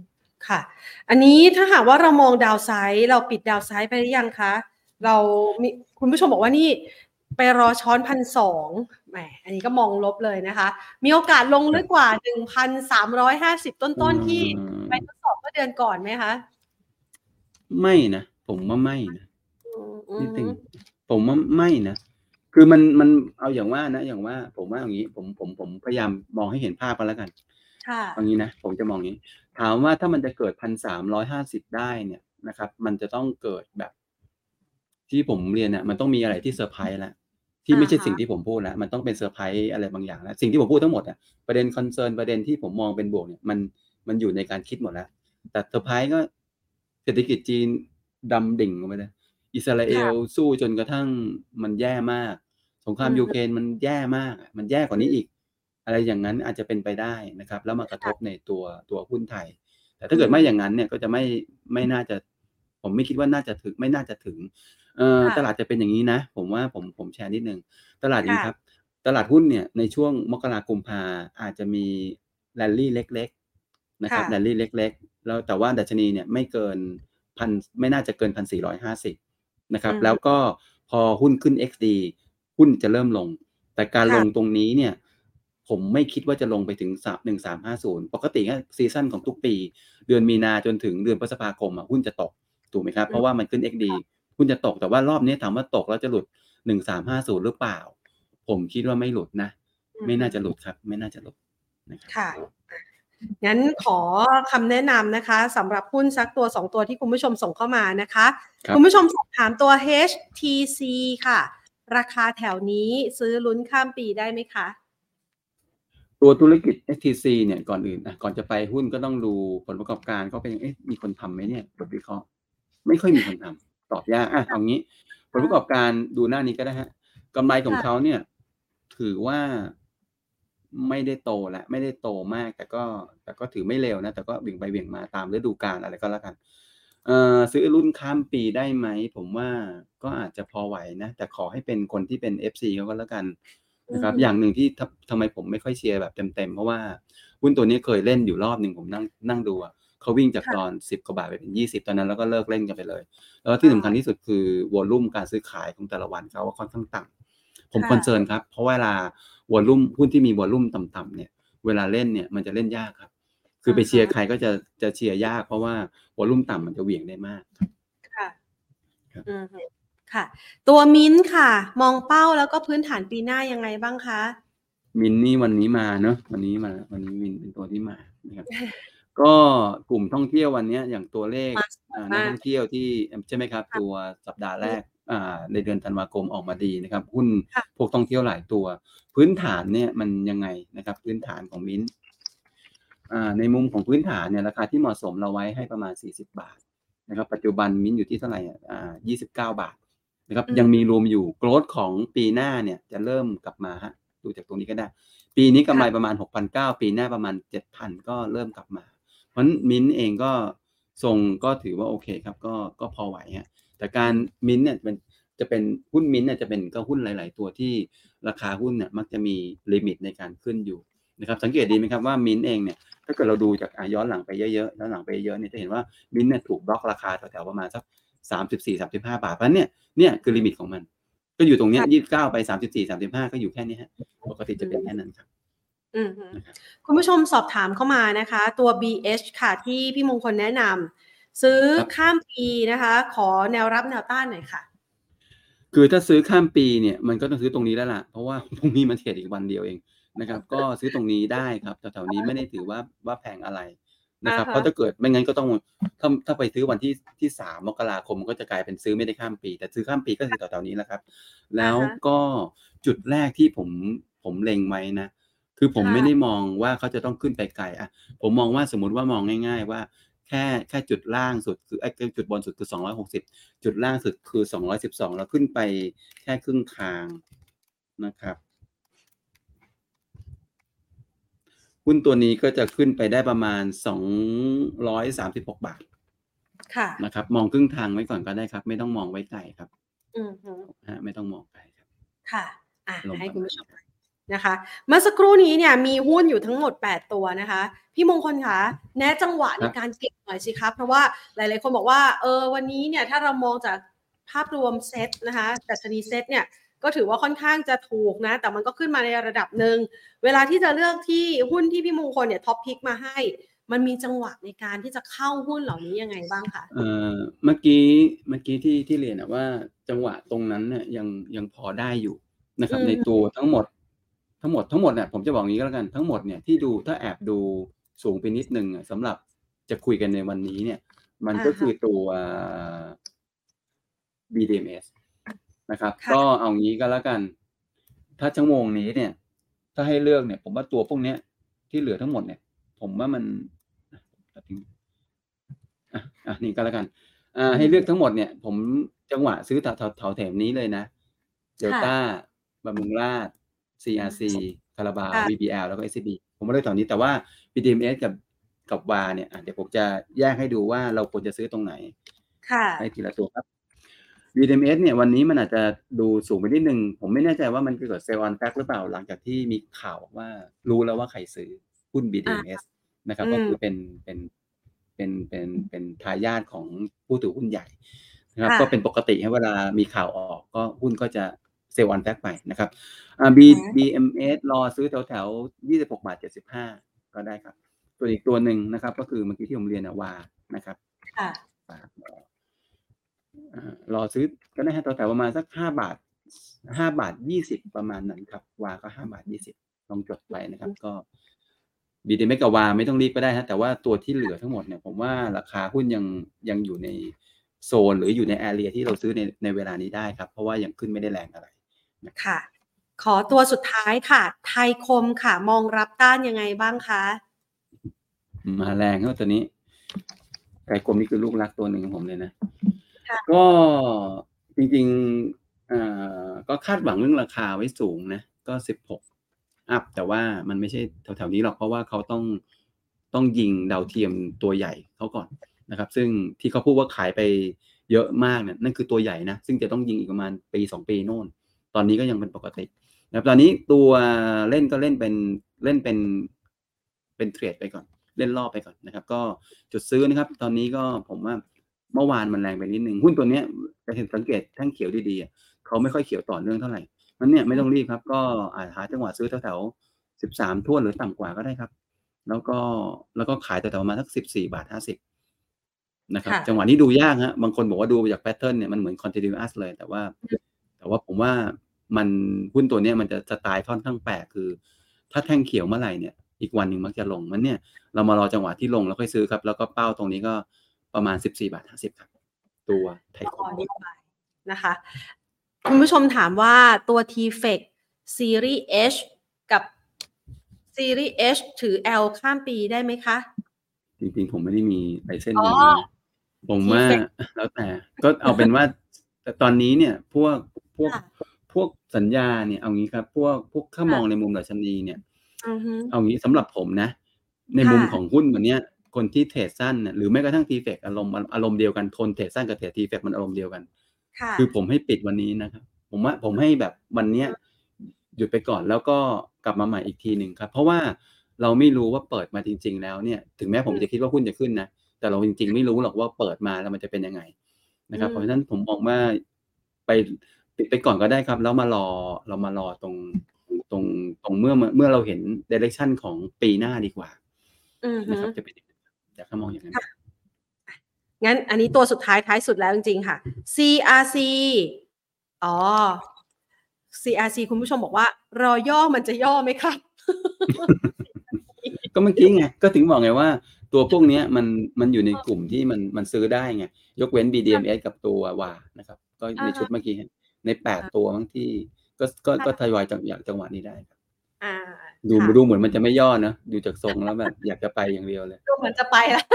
ค่ะ อันนี้ถ้าหากว่าเรามองดาวไซด์เราปิดดาวไซด์ไปหรือยังคะเรามีคุณผู้ชมบอกว่านี่ไปรอช้อนพันสองแหม อันนี้ก็มองลบเลยนะคะ มีโอกาสลงลึกกว่าหนึ่งพันสามร้อยห้าสิบต้นๆที่อืมไปทดสอบเมื่อเดือนก่อนไหมคะ ไม่นะผมว่าไม่นะอืมอืนิดนึงมผมว่าไม่นะคือมันมันเอาอย่างว่านะอย่างว่า ผมว่าอย่างนี้ ผมผมผมพยายามมองให้เห็นภาพกันแล้วกันค่ะเอางี้นะผมจะมองอย่างนี้ ถามว่าถ้ามันจะเกิดพันสามร้อยห้าสิบได้เนี่ยนะครับ มันจะต้องเกิดแบบ ที่ผมเรียนน่ะมันต้องมีอะไรที่เซอร์ไพรส์แล้วที่ไม่ใช่อ่าฮะสิ่งที่ผมพูดแล้วมันต้องเป็นเซอร์ไพรส์อะไรบางอย่างแล้วสิ่งที่ผมพูดทั้งหมดอะประเด็น concern ประเด็นที่ผมมองเป็นบวกเนี่ยมันมันอยู่ในการคิดหมดแล้ว แต่เซอร์ไพรส์ก็เศรษฐกิจจีนดำดิ่งลงไปเลยอิสราเอลค่ะสู้จนกระทั่งมันแย่มาก สงครามอืมยูเครนมันแย่มากอะมันแย่กว่านี้อีก อะไรอย่างนั้นอาจจะเป็นไปได้นะครับ แล้วมากระทบในตัวตัวหุ้นไทย แต่ถ้าเกิดไม่อย่างนั้นเนี่ยก็จะไม่ไม่น่าจะ ผมไม่คิดว่าน่าจะถึงไม่น่าจะถึงเอ่อค่ะตลาดจะเป็นอย่างนี้นะ ผมว่าผมผมแชร์นิดนึงตลาดอย่างนี้ค่ะครับ ตลาดหุ้นเนี่ยในช่วงมกราคมกุมภาอาจจะมีแรลลี่เล็กๆ นะครับค่ะแรลลี่เล็ก ๆ แล้วแต่ว่าดัชนีเนี่ยไม่เกินพันไม่น่าจะเกินพันสี่ร้อยห้าสิบนะครับอืมแล้วก็พอหุ้นขึ้น XD หุ้นจะเริ่มลง แต่การค่ะลงตรงนี้เนี่ย ผมไม่คิดว่าจะลงไปถึงสามหนึ่งสามห้าศูนย์ปกติก็ซีซั่นของทุกปี เดือนมีนาจนถึงเดือนพฤษภาคมอะหุ้นจะตกถูกไหมครับ เพราะว่ามันขึ้น XD หุ้นจะตกแต่ว่ารอบนี้ถามว่าตกแล้วจะหลุดหนึ่งสามห้าศูนย์หรือเปล่า ผมคิดว่าไม่หลุดนะ ไม่น่าจะหลุดครับ ไม่น่าจะหลุดนะครับค่ะ งั้นขอคำแนะนำนะคะสำหรับหุ้นสักตัวสองตัวที่คุณผู้ชมส่งเข้ามานะคะครับคุณผู้ชมสอบถามตัว HTC ค่ะ ราคาแถวนี้ซื้อลุ้นข้ามปีได้ไหมคะ ตัวธุรกิจ STC เนี่ยก่อนอื่นอะก่อนจะไปหุ้นก็ต้องดูผลประกอบการเขาเป็นยังเอ๊ะมีคนทำไหมเนี่ยบทวิเคราะห์ไม่ค่อยมีคนทำตอบยากอะเอางี้ ผลประกอบการดูหน้านี้ก็ได้ฮะกำไรของค่ะเขาเนี่ย ถือว่า ไม่ได้โตและไม่ได้โตมาก แต่ก็แต่ก็ถือไม่เร็วนะ แต่ก็เบี่ยงไปเบี่ยงมาตามฤดูกาลอะไรก็แล้วกันเอ่อซื้อรุ่นข้ามปีได้ไหม ผมว่าก็อาจจะพอไหวนะ แต่ขอให้เป็นคนที่เป็น FC เขาก็แล้วกันนะครับอืมอย่างหนึ่งที่ทำทำไมผมไม่ค่อยเชียร์แบบเต็มๆ เพราะว่าหุ้นตัวนี้เคยเล่นอยู่รอบหนึ่งผมนั่งนั่งดูอะเขาวิ่งจากค่ะตอน 10กว่าบาทไปเป็น20 ตอนนั้นแล้วก็เลิกเล่นกันไปเลย แล้วที่สำคัญที่สุดคือvolume การซื้อขายของแต่ละวันเขาค่อนข้างต่ำผมค่ะคอนเซิร์นครับ เพราะเวลา volume หุ้นที่มี volume ต่ำๆเนี่ยเวลาเล่นเนี่ยมันจะเล่นยากครับ คือไปเชียร์ใครก็จะจะเชียร์ยาก เพราะว่า volume ต่ำมันจะเหวี่ยงได้มากครับค่ะครับอืมฮึค่ะ ตัวมิ้นท์ค่ะมองเป้าแล้วก็พื้นฐานปีหน้ายังไงบ้างคะมินนี่วันนี้มาเนอะวันนี้มาวันนี้มินเป็นตัวที่มานะครับก็กลุ่มท่องเที่ยววันเนี้ยอย่างตัวเลขมาสวยอ่านักมากท่องเที่ยวที่ใช่ไหมครับค่ะตัวสัปดาห์แรกอ่าในเดือนธันวาคมออกมาดีนะครับ หุ้นค่ะพวกท่องเที่ยวหลายตัว พื้นฐานเนี่ยมันยังไงนะครับ พื้นฐานของมิ้นท์อ่าในมุมของพื้นฐานเนี่ยราคาที่เหมาะสมเราไว้ให้ประมาณ 40 บาทนะครับ ปัจจุบันมิ้นท์อยู่ที่เท่าไหร่อะอ่า29 บาทนะครับอืมยังมีรวมอยู่โกรดของปีหน้าเนี่ยจะเริ่มกลับมาฮะดูจากตรงนี้ก็ได้ ปีนี้กำไรประมาณ 6,900 ปีหน้าประมาณ 7,000 ก็เริ่มกลับมา เพราะฉะนั้นมิ้นท์เองก็ทรงก็ถือว่าโอเคครับ ก็ก็พอไหวฮะแต่การมิ้นท์เนี่ยเป็น จะเป็นหุ้นมิ้นท์เนี่ยจะเป็นก็หุ้นหลาย ๆ ตัวที่ราคาหุ้นเนี่ยมักจะมี limit ในการขึ้นอยู่นะครับสังเกตดีไหมครับว่ามิ้นท์เองเนี่ยถ้าเกิดเราดูจากอะย้อนหลังไปเยอะๆย้อนหลังไปเยอะเนี่ยจะเห็นว่ามิ้นท์เนี่ยถูกบล็อกราคาแถวๆประมาณสักสามสิบสี่สามสิบห้าบาทเพราะฉะนั้นเนี่ยเนี่ยคือ limit ของมัน ก็อยู่ตรงเนี้ยยี่สิบเก้าไปสามสิบสี่สามสิบห้าก็อยู่แค่นี้ฮะปกติจะเป็นแค่นั้นครับอืมฮึนะครับคุณผู้ชมสอบถามเข้ามานะคะ ตัว BH ค่ะที่พี่มงคลแนะนำซื้อครับข้ามปีนะคะ ขอแนวรับแนวต้านหน่อยค่ะ คือถ้าซื้อข้ามปีเนี่ยมันก็ต้องซื้อตรงนี้แล้วล่ะ เพราะว่าพรุ่งนี้มันเทรดอีกวันเดียวเองนะครับ ก็ซื้อตรงนี้ได้ครับแถวๆนี้ไม่ได้ถือว่าว่าแพงอะไรนะครับอ่าฮะเพราะถ้าเกิดไม่งั้นก็ต้องถ้าถ้าไปซื้อวันที่ที่สามมกราคมก็จะกลายเป็นซื้อไม่ได้ข้ามปี แต่ซื้อข้ามปีก็คือแถวๆนี้แหละครับ แล้วก็จุดแรกที่ผมผมเล็งไว้นะ คือผมค่ะไม่ได้มองว่าเขาจะต้องขึ้นไปไกลอะผมมองว่าสมมติว่ามองง่าย ๆ ว่า แค่แค่จุดล่างสุดคือไอ้จุดบนสุดคือ 260 จุดล่างสุดคือ 212แล้วขึ้นไปแค่ครึ่งทางนะครับหุ้นตัวนี้ก็จะขึ้นไปได้ประมาณ 236 บาท ค่ะนะครับ มองครึ่งทางไว้ก่อนก็ได้ครับ ไม่ต้องมองไว้ไกลครับ อืมฮึฮะไม่ต้องมองไกลครับ ค่ะ อะลงให้ประคุณมาณผู้ชม นะคะเมื่อสักครู่นี้เนี่ยมีหุ้นอยู่ทั้งหมด 8 ตัวนะคะ พี่มงคลคะแนะจังหวะในการเก็บหน่อยสิคะเพราะว่าหลายๆคนบอกว่าเออวันนี้เนี่ยถ้าเรามองจากภาพรวมเซตนะคะดัชนีเซตเนี่ยก็ถือว่าค่อนข้างจะถูกนะ แต่มันก็ขึ้นมาในระดับหนึ่ง เวลาที่จะเลือกที่หุ้นที่พี่มงคลเนี่ยท็อปพิกมาให้ มันมีจังหวะในการที่จะเข้าหุ้นเหล่านี้ยังไงบ้างคะเอ่อเมื่อกี้เมื่อกี้ที่ที่เรียนอะว่าจังหวะตรงนั้นเนี่ยยังยังพอได้อยู่นะครับอืมในตัวทั้งหมด ทั้งหมดทั้งหมดเนี่ยผมจะบอกอย่างนี้ก็แล้วกันทั้งหมดเนี่ยที่ดูถ้าแอบดูสูงไปนิดนึงอะสำหรับจะคุยกันในวันนี้เนี่ย มันก็คือตัว BDMs นะครับค่ะก็เอางี้ก็แล้วกัน ถ้าชั่วโมงนี้เนี่ย ถ้าให้เลือกเนี่ย ผมว่าตัวพวกเนี้ยที่เหลือทั้งหมดเนี่ย ผมว่ามันอะอะอะนี่ก็แล้วกันอ่าให้เลือกทั้งหมดเนี่ย ผมจังหวะซื้อแถวแถวแถวแถมนี้เลยนะเดลต้าบำรุงราช CRC คาราบาวค่ะ VBL แล้วก็ SCB ผมว่าเลือกแถวนี้แต่ว่า BDMs กับกับวาเนี่ยอะเดี๋ยวผมจะแยกให้ดูว่าเราควรจะซื้อตรงไหนค่ะให้ทีละตัวครับ BDMS เนี่ยวันนี้มันอาจจะดูสูงไปนิดนึง ผมไม่แน่ใจว่ามันเกิด sell on fact หรือเปล่าหลังจากที่มีข่าวว่ารู้แล้วว่าใครซื้อหุ้น BDMS นะครับอืมก็คือเป็นเป็นเป็นเป็นเป็นทายาทของผู้ถือหุ้นใหญ่นะครับค่ะก็เป็นปกติให้เวลามีข่าวออกก็หุ้นก็จะ sell on fact ไปนะครับอ่า BDMS รอซื้อแถวแถว26บาท75ก็ได้ครับ ตัวอีกตัวหนึ่งนะครับ ก็คือเมื่อกี้ที่ผมเรียนนะวานะครับค่ะฝากรออ่ารอซื้อก็ได้ฮะตัวแต่ประมาณสักห้าบาทห้าบาทยี่สิบประมาณนั้นครับ วาก็ห้าบาทยี่สิบลองจดไว้นะครับ ก็บีดีเมกับวาไม่ต้องรีบก็ได้ฮะแต่ว่าตัวที่เหลือทั้งหมดเนี่ยผมว่าราคาหุ้นยังยังอยู่ในโซนหรืออยู่ในแอเรียที่เราซื้อในในเวลานี้ได้ครับ เพราะว่ายังขึ้นไม่ได้แรงอะไร ค่ะ ขอตัวสุดท้ายค่ะ ไทยคมค่ะ มองรับต้านยังไงบ้างคะ มาแรงครับตัวนี้ไก่กลมนี่คือลูกรักตัวหนึ่งของผมเลยนะค่ะก็จริงๆเอ่อก็คาดหวังเรื่องราคาไว้สูงนะ ก็สิบหกอัพแต่ว่ามันไม่ใช่แถวๆนี้หรอกเพราะว่าเขาต้องต้องยิงดาวเทียมตัวใหญ่เขาก่อนนะครับ ซึ่งที่เขาพูดว่าขายไปเยอะมากเนี่ยนั่นคือตัวใหญ่นะ ซึ่งจะต้องยิงอีกประมาณปีสองปีโน่น ตอนนี้ก็ยังเป็นปกตินะครับตอนนี้ตัวเล่นก็เล่นเป็นเล่นเป็นเป็นเทรดไปก่อน เล่นรอบไปก่อนนะครับ ก็จุดซื้อนะครับ ตอนนี้ก็ผมว่าเมื่อวานมันแรงไปนิดนึงหุ้นตัวเนี้ยจะเห็นสังเกตแท่งเขียวดีๆอะเขาไม่ค่อยเขียวต่อเนื่องเท่าไหร่มันเนี่ยไม่ต้องรีบครับ ก็อาจหาจังหวะซื้อแถวๆสิบสามทั่วนหรือต่ำกว่าก็ได้ครับ แล้วก็แล้วก็ขายแต่ประมาณสักสิบสี่บาทห้าสิบนะครับค่ะจังหวะนี้ดูยากฮะบางคนบอกว่าดูจากแพทเทิร์นเนี่ยมันเหมือน continuous เลย แต่ว่า แต่ว่าผมว่ามันหุ้นตัวเนี้ยมันจะสไตล์ค่อนข้างแปลกคือ ถ้าแท่งเขียวเมื่อไหร่เนี่ยอีกวันหนึ่งมักจะลงมันเนี่ยเรามารอจังหวะที่ลงแล้วค่อยซื้อครับ แล้วก็เป้าตรงนี้ก็ประมาณสิบสี่บาทห้าสิบครับตัวไทยคอ๋อมนี่ไปนะคะคุณผู้ชมถามว่าตัว t f e c Series H กับ Series H ถือ L ข้ามปีได้ไหมคะ จริงๆ ผมไม่ได้มีลายเส้นอ๋อนี้นะผมว่าที่เป็นแล้วแต่ก็เอาเป็นว่าแต่ตอนนี้เนี่ยพวก พวกค่ะพวกสัญญาเนี่ยเอางี้ครับ พวกพวกถ้ามองในมุมดัชนีเนี่ยอือฮึเอางี้สำหรับผมนะ ในค่ะมุมของหุ้นวันเนี้ยคนที่เทรดสั้นเนี่ยหรือแม้กระทั่งทีเฟกอารมณ์อารมณ์เดียวกันคนเทรดสั้นกับเทรดทีเฟกมันอารมณ์เดียวกันค่ะคือผมให้ปิดวันนี้นะครับ ผมว่าผมให้แบบวันเนี้ยหยุดไปก่อนแล้วก็กลับมาใหม่อีกทีหนึ่งครับ เพราะว่าเราไม่รู้ว่าเปิดมาจริง ๆ แล้วเนี่ยถึงแม้ผมจะคิดว่าหุ้นจะขึ้นนะแต่เราจริง ๆ ไม่รู้หรอกว่าเปิดมาแล้วมันจะเป็นยังไงนะครับอืมเพราะฉะนั้นผมมองว่าไป ปิดไปก่อนก็ได้ครับ แล้วมารอเรามารอตรงตรงตรงเมื่อเมื่อเราเห็นเดเรคชันของปีหน้าดีกว่าอือฮึนะครับจะเป็นยังไงอยากให้มองอย่างนั้นงั้นอันนี้ตัวสุดท้ายท้ายสุดแล้วจริงๆค่ะ CRC อ๋อ CRC คุณผู้ชมบอกว่า รอย่อมันจะย่อไหมครับ ก็เมื่อกี้ไงก็ถึงบอกไงว่า ตัวพวกเนี้ยมันมันอยู่ในกลุ่มที่มันมันซื้อได้ไงยกเว้น BDMs กับตัววานะครับ ก็ในอ่าฮะชุดเมื่อกี้ ในแปดตัวบางที่ ก็ก็ก็ทยอยจังอย่างจังหวะนี้ได้ครับอ่าดูค่ะดูเหมือนมันจะไม่ย่อนะดูจากทรงแล้วแบบอยากจะไปอย่างเดียวเลยดูเหมือนจะไปแล้ว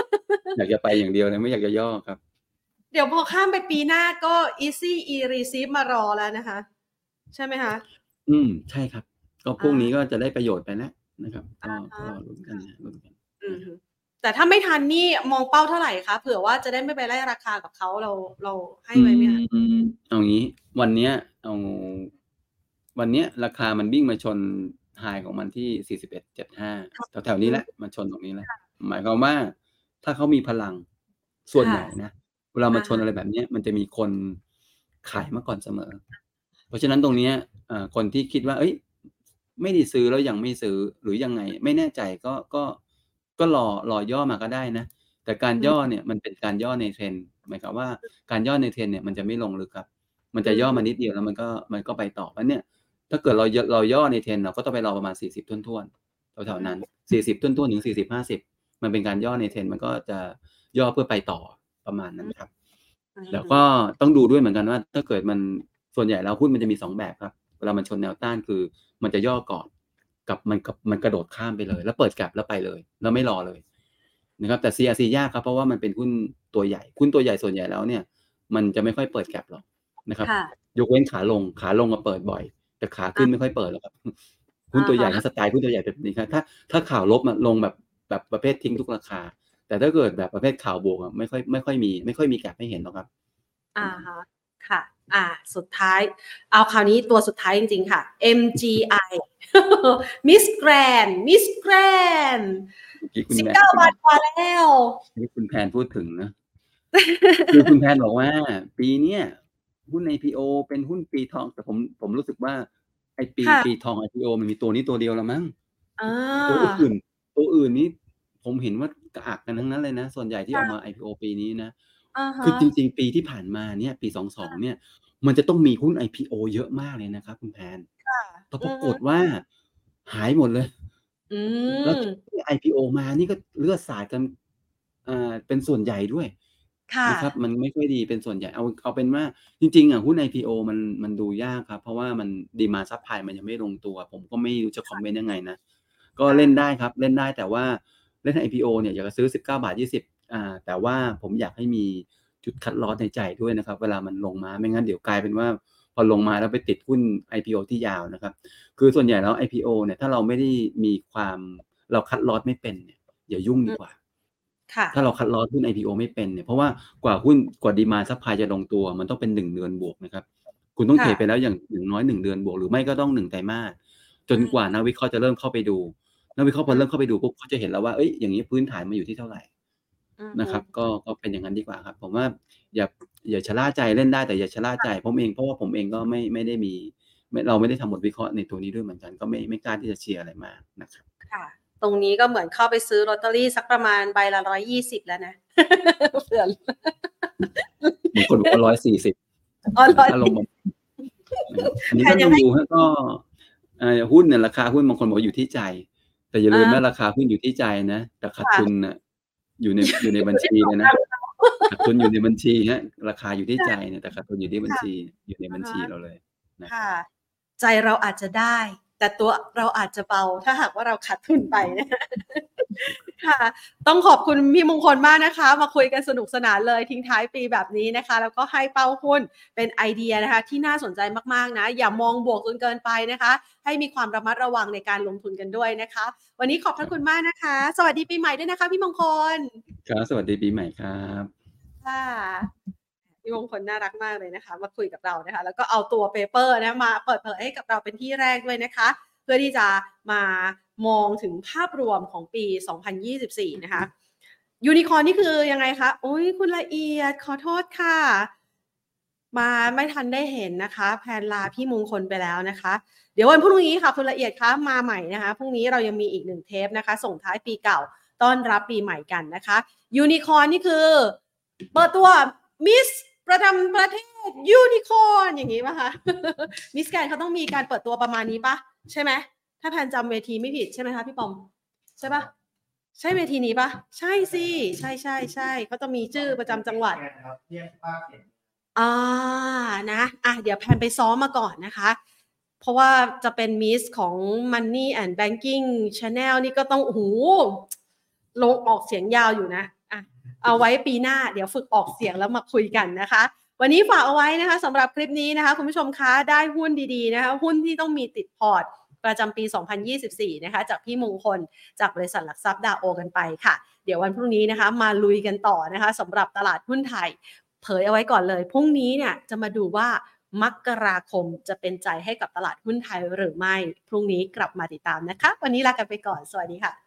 อยากจะไปอย่างเดียวเลยไม่อยากจะย่อครับ เดี๋ยวพอข้ามไปปีหน้าก็ easy e receive มารอแล้วนะคะ ใช่ไหมคะ อืม ใช่ครับ ก็พวกอ่านี้นี้ก็จะได้ประโยชน์ไปแล้วนะครับก็อ่าก็ฮะรอลุ้นกันนะลุ้นกันอืมฮึ แต่ถ้าไม่ทันนี่มองเป้าเท่าไหร่คะเผื่อว่าจะได้ไม่ไปไล่ราคากับเขาเราเราให้ไว้ไหมคะอืมเอางี้ วันเนี้ยเอาวันเนี้ยราคามันวิ่งมาชนไฮของมันที่ 41.75 แถวๆนี้แหละ มันชนตรงนี้แหละ หมายความว่าถ้าเขามีพลังส่วนใหญ่นะ เวลามาชนอะไรแบบเนี้ยมันจะมีคนขายมาก่อนเสมอ เพราะฉะนั้นตรงเนี้ยเอ่อคนที่คิดว่า เอ้ย ไม่ได้ซื้อแล้วยังไม่ซื้อหรือยังไง ไม่แน่ใจก็ก็ ก็รอรอย่อมาก็ได้นะ แต่การย่อเนี่ยมันเป็นการย่อในเทรนด์หมายความว่าการย่อในเทรนด์เนี่ยมันจะไม่ลงลึกครับ มันจะย่อมานิดเดียวแล้วมันก็มันก็ไปต่อแล้วเนี่ย ถ้าเกิดเราเราย่อในเทรนด์เราก็ต้องไปรอประมาณสี่สิบท้วนๆแถวๆนั้นสี่สิบท้วนๆถึงสี่สิบห้าสิบมันเป็นการย่อในเทรนด์มันก็จะย่อเพื่อไปต่อประมาณนั้นครับ แล้วก็ต้องดูด้วยเหมือนกันว่า ถ้าเกิดมันส่วนใหญ่แล้วหุ้นมันจะมีสองแบบครับเวลามันชนแนวต้านคือ มันจะย่อก่อน กับมันกับมันกระโดดข้ามไปเลย แล้วเปิดกลับแล้วไปเลย แล้วไม่รอเลยนะครับแต่ CRC ยากครับเพราะว่ามันเป็นหุ้นตัวใหญ่หุ้นตัวใหญ่ส่วนใหญ่แล้วเนี่ย มันจะไม่ค่อยเปิดกลับหรอกนะครับค่ะยกเว้นขาลงขาลงก็เปิดบ่อย แต่ขาขึ้นไม่ค่อยเปิดหรอกครับหุ้นตัวใหญ่อ่าฮะนะสไตล์หุ้นตัวใหญ่แบบนี้ครับถ้าถ้าข่าวลบมาลงแบบแบบประเภททิ้งทุกราคา แต่ถ้าเกิดแบบประเภทข่าวบวกอะไม่ค่อยไม่ค่อยมี ไม่ค่อยมีแกลบให้เห็นหรอกครับ อ่าฮะค่ะ อ่าสุดท้าย เอาคราวนี้ตัวสุดท้ายจริง ๆ ค่ะ MGI Miss Grand Miss Grand เมื่อกี้คุณสิบแพนเก้าบาทกว่าแล้วที่คุณแพนพูดถึงนะ คือคุณแพนบอกว่า ปีเนี้ยหุ้น IPO เป็นหุ้นปีทอง แต่ผมผมรู้สึกว่าไอปีค่ะปีทอง IPO มันมีตัวนี้ตัวเดียวแล้วมั้งอ่าตัวอื่น ตัวอื่นนี้ผมเห็นว่ากระอักกันทั้งนั้นเลยนะ ส่วนใหญ่ที่ค่ะออกมา IPO ปีนี้นะอ่าฮะ คือจริง ๆ ปีที่ผ่านมาเนี่ยปีสองสองเนี่ย มันจะต้องมีหุ้น IPO เยอะมากเลยนะครับ คุณแพนค่ะแต่ปรากฏว่าหายหมดเลยอืแล้วมที่ IPO มานี่ก็เลือดสาดกันอ่าเป็นส่วนใหญ่ด้วยค่ะนะครับมันไม่ค่อยดีเป็นส่วนใหญ่เอาเอาเป็นว่าจริง ๆอะหุ้น IPO มันมันดูยากครับ เพราะว่ามัน demand supply มันยังไม่ลงตัว ผมก็ไม่รู้จะคอมเมนต์ยังไงนะ ก็เล่นได้ครับเล่นได้แต่ว่าเล่น IPO เนี่ยอยากจะซื้อ 19 บาท 20 อ่าแต่ว่าผมอยากให้มีจุด cut loss ในใจด้วยนะครับ เวลามันลงมาไม่งั้นเดี๋ยวกลายเป็นว่าพอลงมาแล้วไปติดหุ้น IPO ที่ยาวนะครับ คือส่วนใหญ่แล้ว IPO เนี่ยถ้าเราไม่ได้มีความเรา cut loss ไม่เป็นเนี่ยอย่ายุ่งดีกว่าค่ะถ้าเรา cut loss หุ้น IPO ไม่เป็นเนี่ยเพราะว่ากว่าหุ้นกว่า demand supply จะลงตัว มันต้องเป็นหนึ่งเดือนบวกนะครับ คุณต้องค่ะเทรดไปแล้วอย่างอย่างน้อยหนึ่งเดือนบวก หรือไม่ก็ต้องหนึ่งไตรมาสจนอืมกว่านักวิเคราะห์จะเริ่มเข้าไปดูนักวิเคราะห์พออืมเริ่มเข้าไปดูปุ๊บเขาจะเห็นแล้วว่าเอ้ยอย่างนี้พื้นฐานมันอยู่ที่เท่าไหร่อืม นะครับ ก็ก็เป็นอย่างนั้นดีกว่าครับ ผมว่าอย่าอย่าชะล่าใจเล่นได้แต่อย่าชะล่าใจผมเองเพราะว่าผมเองก็ไม่ไม่ได้มีไม่เราไม่ได้ทำบทวิเคราะห์ในตัวนี้ด้วยเหมือนกัน ก็ไม่ไม่กล้าที่จะเชียร์อะไรมากนะครับค่ะตรงนี้ก็เหมือนเข้าไปซื้อลอตเตอรี่สักประมาณใบละร้อยยี่สิบแล้วนะเผื่อมีคนบอกว่าร้อยสี่สิบอ๋อร้อยถ้าลงมานะครับอันนี้ใครต้องจะให้ดูฮะก็เอ่อหุ้นเนี่ยราคาหุ้นบางคนบอกอยู่ที่ใจ แต่อย่าลืมอ่าว่าราคาหุ้นอยู่ที่ใจนะแต่ขาดค่ะทุนน่ะ อยู่ในอยู่ในบัญชีเลยนะขาดทุนอยู่ในบัญชีฮะราคาอยู่ที่ใจเนี่ยแต่ขาดทุนอยู่ที่บัญชีอยู่ในบัญชีเราเลยนะค่ะใจเราอาจจะได้ แต่ตัวเราอาจจะเบาถ้าหากว่าเราขาดทุนไปนะค่ะ ต้องขอบคุณพี่มงคลมากนะคะ มาคุยกันสนุกสนานเลยทิ้งท้ายปีแบบนี้นะคะ แล้วก็ให้เป้าหุ้นเป็นไอเดียนะคะ ที่น่าสนใจมากๆนะ อย่ามองบวกจนเกินไปนะคะ ให้มีความระมัดระวังในการลงทุนกันด้วยนะคะ วันนี้ขอบพระคุณมากนะคะ สวัสดีปีใหม่ด้วยนะคะ พี่มงคลครับสวัสดีปีใหม่ครับค่ะ พี่มงคลน่ารักมากเลยนะคะ มาคุยกับเรานะคะ แล้วก็เอาตัว paper นะมาเปิดเผยให้กับเราเป็นที่แรกด้วยนะคะ เพื่อที่จะมามองถึงภาพรวมของปี 2024 นะคะยูนิคอร์นี่คือยังไงคะ โอ้ยคุณละเอียดขอโทษค่ะ มาไม่ทันได้เห็นนะคะ แพนลาพี่มงคลไปแล้วนะคะ เดี๋ยววันพรุ่งนี้ค่ะ คุณละเอียดคะมาใหม่นะคะพรุ่งนี้เรายังมีอีกหนึ่งเทปนะคะ ส่งท้ายปีเก่าต้อนรับปีใหม่กันนะคะยูนิคอร์นี่คือ เปิดตัวมิส ประจำประเทศยูนิคอร์อย่างนี้ป่ะคะมิสแกนเขาต้องมีการเปิดตัวประมาณนี้ป่ะ ใช่ไหม ถ้าแพนจำเวทีไม่ผิดใช่ไหมคะพี่ปอม ใช่ป่ะ ใช่เวทีนี้ป่ะ ใช่สิ ใช่ใช่ใช่เขาจะมีชื่อประจำจังหวัดครับเรียกภาพเห็นอ่านะอะเดี๋ยวแพนไปซ้อมมาก่อนนะคะ เพราะว่าจะเป็นมิสของ Money and Banking Channel นี่ก็ต้องโอ้โหลงออกเสียงยาวอยู่นะอะ เอาไว้ปีหน้าเดี๋ยวฝึกออกเสียงแล้วมาคุยกันนะคะ วันนี้ฝากเอาไว้นะคะสำหรับคลิปนี้นะคะ คุณผู้ชมคะได้หุ้นดีๆนะคะหุ้นที่ต้องมีติดพอร์ตประจำปี 2024 นะคะ จากพี่มงคล จากบริษัทหลักทรัพย์ดาโอกันไปค่ะ เดี๋ยววันพรุ่งนี้นะคะ มาลุยกันต่อนะคะสำหรับตลาดหุ้นไทย เผยเอาไว้ก่อนเลย พรุ่งนี้เนี่ยจะมาดูว่ามกราคมจะเป็นใจให้กับตลาดหุ้นไทยหรือไม่ พรุ่งนี้กลับมาติดตามนะคะ วันนี้ลากันไปก่อน สวัสดีค่ะ